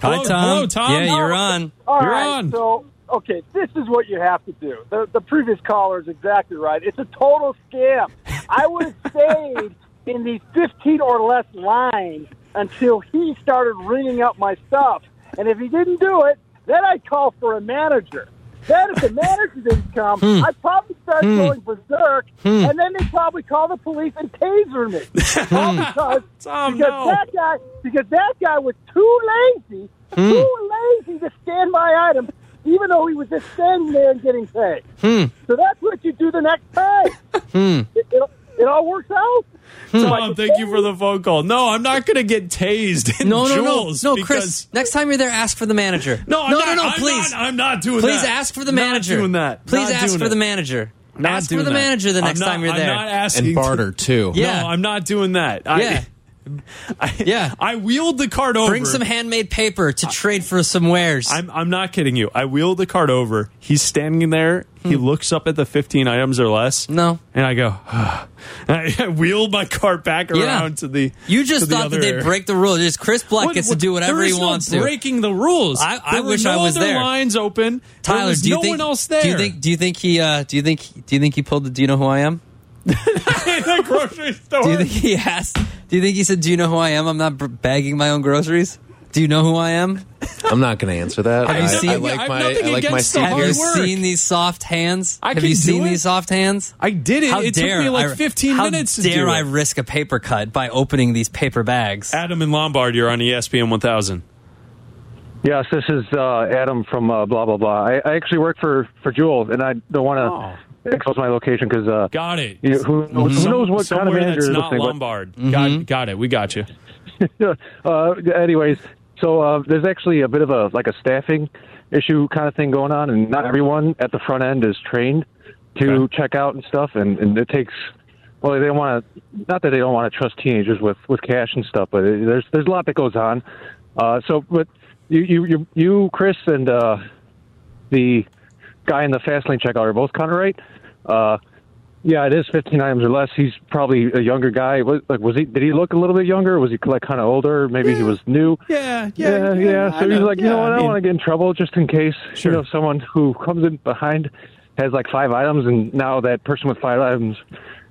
Speaker 3: Hi,
Speaker 2: Hello-
Speaker 3: Tom.
Speaker 2: hello, Tom.
Speaker 3: Yeah, you're on.
Speaker 11: All
Speaker 2: You're
Speaker 11: right,
Speaker 2: on.
Speaker 11: So, okay, this is what you have to do. The, the previous caller is exactly right. It's a total scam. I would have stayed in the 15 or less line until he started ringing up my stuff. And if he didn't do it, then I'd call for a manager. Then if the manager didn't come,
Speaker 3: Hmm.
Speaker 11: I'd probably start going berserk, and then they'd probably call the police and taser me. All because,
Speaker 2: Tom,
Speaker 11: because
Speaker 2: no.
Speaker 11: that guy because that guy was too lazy,
Speaker 3: Hmm.
Speaker 11: too lazy to scan my items, even though he was just standing there and getting paid.
Speaker 3: Hmm.
Speaker 11: So that's what you do the next time. It, it, it all works out. Hmm.
Speaker 2: Tom, oh, thank you for the phone call. No, I'm not going to get tased in
Speaker 3: No, no, no,
Speaker 2: Jules
Speaker 3: no,
Speaker 2: because-
Speaker 3: Chris. Next time you're there, ask for the manager.
Speaker 2: No, I'm
Speaker 3: no,
Speaker 2: not,
Speaker 3: no, no.
Speaker 2: I'm
Speaker 3: please,
Speaker 2: not, I'm not doing
Speaker 3: please
Speaker 2: that.
Speaker 3: Please ask for the manager.
Speaker 2: Not doing that.
Speaker 3: Please
Speaker 2: Not
Speaker 3: ask for
Speaker 2: it.
Speaker 3: the manager.
Speaker 2: Not
Speaker 3: ask for the
Speaker 2: that.
Speaker 3: manager the next
Speaker 2: not-
Speaker 3: time you're
Speaker 2: I'm
Speaker 3: there.
Speaker 2: not asking
Speaker 9: And barter too.
Speaker 3: Yeah.
Speaker 2: No, I'm not doing that. I-
Speaker 3: Yeah.
Speaker 2: I,
Speaker 3: Yeah.
Speaker 2: I wheeled the cart over.
Speaker 3: Bring some handmade paper to trade for some wares.
Speaker 2: I'm, I'm not kidding you. I wheeled the cart over. He's standing there. He looks up at the 15 items or less.
Speaker 3: Hmm. No.
Speaker 2: And I go, and I wheeled my cart back
Speaker 3: Yeah.
Speaker 2: around to the.
Speaker 3: you just thought
Speaker 2: other
Speaker 3: that they'd break the rules. Just Chris Black
Speaker 2: What-
Speaker 3: gets
Speaker 2: what-
Speaker 3: to do whatever he
Speaker 2: no
Speaker 3: wants to.
Speaker 2: Breaking the rules.
Speaker 3: I- I wish
Speaker 2: no
Speaker 3: I was there.
Speaker 2: Lines open.
Speaker 3: Tyler, do you
Speaker 2: no
Speaker 3: think?
Speaker 2: one else there.
Speaker 3: Do you think? Do you think he? Uh, do you think? Do you think he pulled the? Do you know who I am?
Speaker 2: In the grocery store?
Speaker 3: Do you think he asked? Do you think he said, "Do you know who I am? I'm not bagging my own groceries." Do you know who I am?
Speaker 9: I'm not going to answer that.
Speaker 3: Have you
Speaker 9: I,
Speaker 3: seen-
Speaker 9: I
Speaker 2: I
Speaker 9: like
Speaker 2: have
Speaker 9: my
Speaker 2: nothing
Speaker 9: I like my
Speaker 2: against the
Speaker 9: seat
Speaker 3: Have you
Speaker 2: work.
Speaker 3: seen these soft hands?
Speaker 2: I
Speaker 3: Have
Speaker 2: can
Speaker 3: you
Speaker 2: do
Speaker 3: seen
Speaker 2: it.
Speaker 3: these soft hands?
Speaker 2: I did it.
Speaker 3: How
Speaker 2: it
Speaker 3: dare
Speaker 2: took me like
Speaker 3: I,
Speaker 2: 15
Speaker 3: how
Speaker 2: minutes to
Speaker 3: dare
Speaker 2: do
Speaker 3: I
Speaker 2: it.
Speaker 3: risk a paper cut by opening these paper bags?
Speaker 2: Adam and Lombard, you're on ESPN 1000.
Speaker 12: Yes, this is uh, Adam from uh, blah blah blah. I, I actually work for for Jewel, and I don't want to expose my location because uh,
Speaker 2: Got it.
Speaker 12: you know, who, who
Speaker 2: Some-
Speaker 12: knows what kind of manager
Speaker 2: that's
Speaker 12: is
Speaker 2: not
Speaker 12: listening. but-
Speaker 2: Lombard.
Speaker 3: Mm-hmm.
Speaker 2: Got, got it. We got you.
Speaker 12: uh, anyways, so uh, there's actually a bit of a like a staffing issue kind of thing going on, and not everyone at the front end is trained to
Speaker 2: Okay.
Speaker 12: check out and stuff, and, and it takes. Well, they don't want to. Not that they don't want to trust teenagers with with cash and stuff, but it, there's there's a lot that goes on. Uh, so, but you you you, you Chris and uh, the guy in the fast lane checkout are both kind of right. Uh, yeah, it is 15 items or less. He's probably a younger guy. Was, like, was he? Did he look a little bit younger? Was he like kind of older? Maybe he was new.
Speaker 2: Yeah,
Speaker 12: Yeah, yeah. So he's like, you know what? I don't want to get in trouble just in case.
Speaker 2: Sure.
Speaker 12: You know, someone who comes in behind has like five items, and now that person with five items,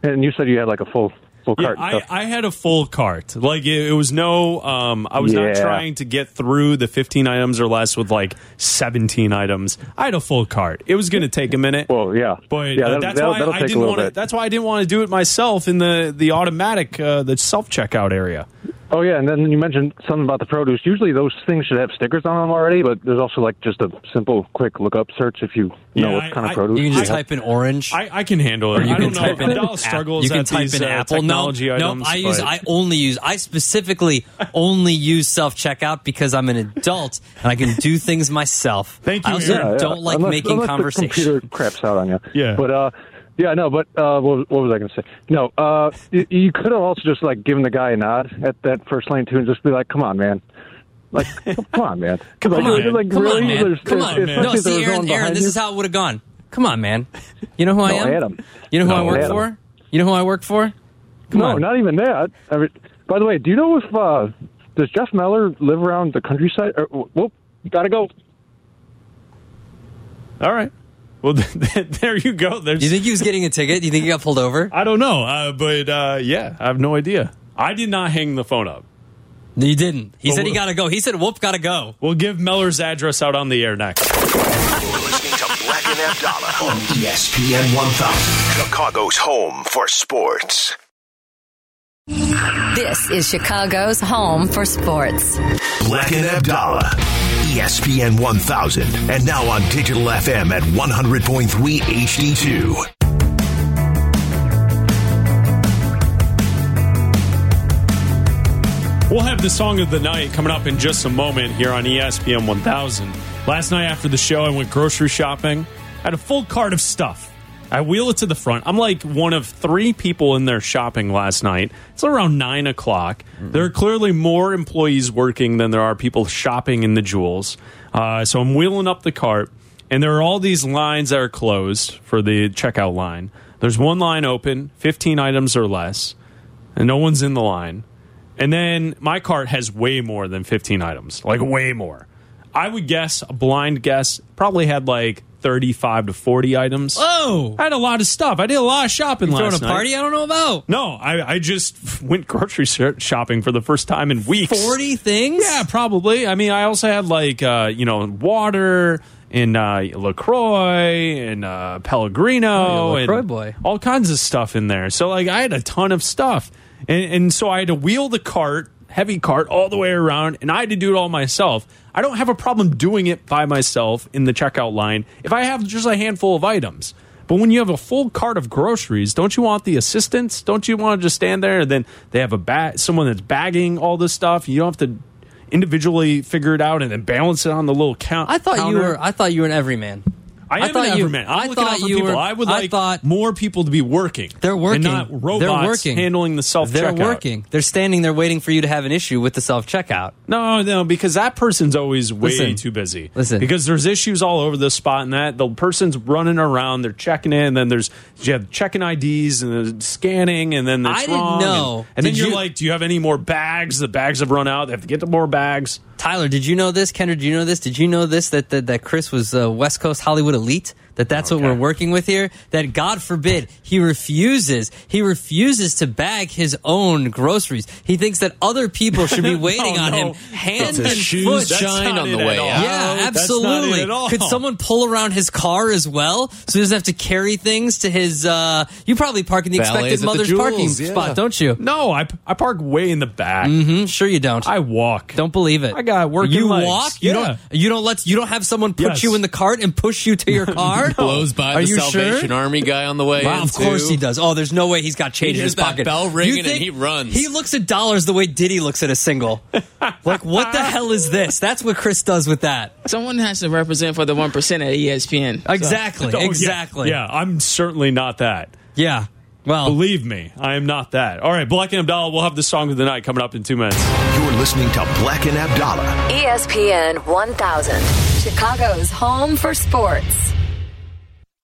Speaker 12: and you said you had like a full full
Speaker 2: Yeah,
Speaker 12: cart.
Speaker 2: I. I had a full cart. Like it, it was no. Um, I was not trying to get through the 15 items or less with like 17 items. I had a full cart. It was going to take a minute.
Speaker 12: well, yeah.
Speaker 2: But
Speaker 12: yeah,
Speaker 2: uh, that's why I didn't want to. That's why I didn't want to do it myself in the the automatic, uh, the self checkout area.
Speaker 12: Oh yeah, and then you mentioned something about the produce. Usually those things should have stickers on them already, but there's also like just a simple, quick look up search if you know what
Speaker 2: I-
Speaker 12: kind
Speaker 2: I-
Speaker 12: of produce.
Speaker 3: You can just
Speaker 12: you have.
Speaker 3: type in orange.
Speaker 2: I, I can handle it.
Speaker 3: Or you
Speaker 2: I
Speaker 3: can
Speaker 2: don't know.
Speaker 3: type in
Speaker 2: Adele struggles
Speaker 3: You can
Speaker 2: at
Speaker 3: type
Speaker 2: these,
Speaker 3: in
Speaker 2: uh,
Speaker 3: Apple.
Speaker 2: technology
Speaker 3: no,
Speaker 2: items.
Speaker 3: no, I use.
Speaker 2: but-
Speaker 3: I only use. I specifically only use self checkout because I'm an adult and I can do things myself.
Speaker 2: Thank you,
Speaker 3: I also
Speaker 2: Aaron.
Speaker 3: don't like
Speaker 12: unless,
Speaker 3: making
Speaker 12: unless
Speaker 3: conversation.
Speaker 12: The computer craps out on you.
Speaker 2: Yeah.
Speaker 12: But uh, yeah, no. But uh, what, what was I going to say? No. Uh, you, you could have also just like given the guy a nod at that first lane too, and just be like, "Come on, man." Like, come on, man.
Speaker 2: Come
Speaker 12: like,
Speaker 2: on, man.
Speaker 12: Like,
Speaker 3: Come
Speaker 12: really?
Speaker 3: on, man.
Speaker 12: There's-
Speaker 3: Come
Speaker 12: if-
Speaker 3: on,
Speaker 12: if-
Speaker 3: man. No,
Speaker 12: especially if there
Speaker 3: see,
Speaker 12: was
Speaker 3: Aaron.
Speaker 12: one
Speaker 3: Aaron,
Speaker 12: behind
Speaker 3: this
Speaker 12: you.
Speaker 3: is how it would have gone. Come on, man. You know who I
Speaker 12: No,
Speaker 3: am?
Speaker 12: Adam.
Speaker 3: You know who I
Speaker 12: No,
Speaker 3: work
Speaker 12: Adam.
Speaker 3: for? You know who I work for? Come
Speaker 12: no,
Speaker 3: on.
Speaker 12: not even that. I mean, by the way, do you know if uh, does Jeff Meller live around the countryside? Or, whoop, gotta go.
Speaker 2: All right. Well, there you go. There's.
Speaker 3: Do you think he was getting a ticket? Do you think he got pulled over?
Speaker 2: I don't know, uh, but uh, yeah, I have no idea. I did not hang the phone up.
Speaker 3: No, you didn't. He
Speaker 2: Well,
Speaker 3: said he got to go. He said, "Whoop, got to go."
Speaker 2: We'll give Meller's address out on the air next.
Speaker 6: You're listening to Black and Abdallah on ESPN 1000, Chicago's home for sports.
Speaker 7: This is Chicago's home for sports.
Speaker 6: Black and Abdallah. ESPN 1000 and now on digital FM at 100.3 HD2.
Speaker 2: We'll have the song of the night coming up in just a moment here on ESPN 1000. Last night after the show, I went grocery shopping. I had a full cart of stuff. I wheel it to the front. I'm like one of three people in there shopping last night. It's around nine o'clock. There are clearly more employees working than there are people shopping in the Jewel's. Uh, so I'm wheeling up the cart, and there are all these lines that are closed for the checkout line. There's one line open, 15 items or less, and no one's in the line. And then my cart has way more than 15 items, like way more. I would guess, a blind guess, probably had like 35 to 40 items.
Speaker 3: Oh!
Speaker 2: I had a lot of stuff. I did a lot of shopping
Speaker 3: You throwing
Speaker 2: last
Speaker 3: a
Speaker 2: night.
Speaker 3: party I don't know about?
Speaker 2: No, I, I just went grocery shopping for the first time in weeks.
Speaker 3: 40 things?
Speaker 2: Yeah, probably. I mean, I also had like, uh, you know, water and uh, LaCroix and uh, Pellegrino
Speaker 3: Oh, you're LaCroix
Speaker 2: and
Speaker 3: boy.
Speaker 2: all kinds of stuff in there. So, like, I had a ton of stuff. And, and so I had to wheel the cart, heavy cart, all the way around, and I had to do it all myself. I don't have a problem doing it by myself in the checkout line if I have just a handful of items. But when you have a full cart of groceries, don't you want the assistance? Don't you want to just stand there and then they have a bag, someone that's bagging all this stuff? You don't have to individually figure it out and then balance it on the little count.
Speaker 3: I thought you were I thought you were an everyman.
Speaker 2: I am
Speaker 3: thought you-
Speaker 2: everyman. I'm
Speaker 3: I
Speaker 2: looking
Speaker 3: thought you
Speaker 2: people.
Speaker 3: were-
Speaker 2: I would
Speaker 3: I thought-
Speaker 2: more people to be working.
Speaker 3: They're working.
Speaker 2: and not robots
Speaker 3: They're working.
Speaker 2: handling the self
Speaker 3: They're working. They're standing there waiting for you to have an issue with the self checkout.
Speaker 2: No, no, because that person's always way
Speaker 3: Listen.
Speaker 2: too busy.
Speaker 3: Listen.
Speaker 2: because there's issues all over the spot, and that the person's running around, they're checking in, and then there's you have checking IDs and there's scanning, and then
Speaker 3: I didn't know.
Speaker 2: And, and then you're
Speaker 3: you-
Speaker 2: like, do you have any more bags? The bags have run out. They have to get the more bags.
Speaker 3: Tyler, did you know this? Kendra, did you know this? Did you know this? That that, that Chris was uh, West Coast Hollywood elite. That that's what we're working with here. That God forbid he refuses. He refuses to bag his own groceries. He thinks that other people should be waiting
Speaker 2: No,
Speaker 3: on
Speaker 2: no.
Speaker 3: him hand
Speaker 9: It's
Speaker 3: and
Speaker 9: shoes
Speaker 3: foot.
Speaker 9: shine on the way out.
Speaker 3: Yeah,
Speaker 2: That's not it
Speaker 3: absolutely.
Speaker 2: at all.
Speaker 3: Could someone pull around his car as well, so he doesn't have to carry things to his? uh You probably park in the
Speaker 9: Valets
Speaker 3: expected
Speaker 9: at the
Speaker 3: mother's parking
Speaker 9: yeah.
Speaker 3: spot, don't you?
Speaker 2: No, I, I park way in the back.
Speaker 3: Mm-hmm. Sure, you don't.
Speaker 2: I walk.
Speaker 3: Don't believe it.
Speaker 2: I got work.
Speaker 3: You
Speaker 2: legs.
Speaker 3: walk. You
Speaker 2: Yeah.
Speaker 3: don't. You don't let. You don't have someone put
Speaker 2: Yes.
Speaker 3: you in the cart and push you to your car.
Speaker 9: Blows by
Speaker 3: Are
Speaker 9: the
Speaker 3: you
Speaker 9: Salvation
Speaker 3: sure?
Speaker 9: Army guy on the way.
Speaker 3: Wow,
Speaker 9: in,
Speaker 3: of course
Speaker 9: too.
Speaker 3: he does. Oh, there's no way he's got change
Speaker 9: He
Speaker 3: in his
Speaker 9: that
Speaker 3: pocket.
Speaker 9: bell ringing and he runs.
Speaker 3: He looks at dollars the way Diddy looks at a single. like, what the hell is this? That's what Chris does with that.
Speaker 13: Someone has to represent for the one percent at ESPN. So-
Speaker 3: Exactly.
Speaker 2: Oh, yeah.
Speaker 3: exactly.
Speaker 2: Yeah, I'm certainly not that.
Speaker 3: Yeah. Well,
Speaker 2: Believe me, I am not that. All right, Black and Abdallah, we'll have the song of the night coming up in two minutes.
Speaker 6: You're listening to Black and Abdallah.
Speaker 7: ESPN 1000, Chicago's home for sports.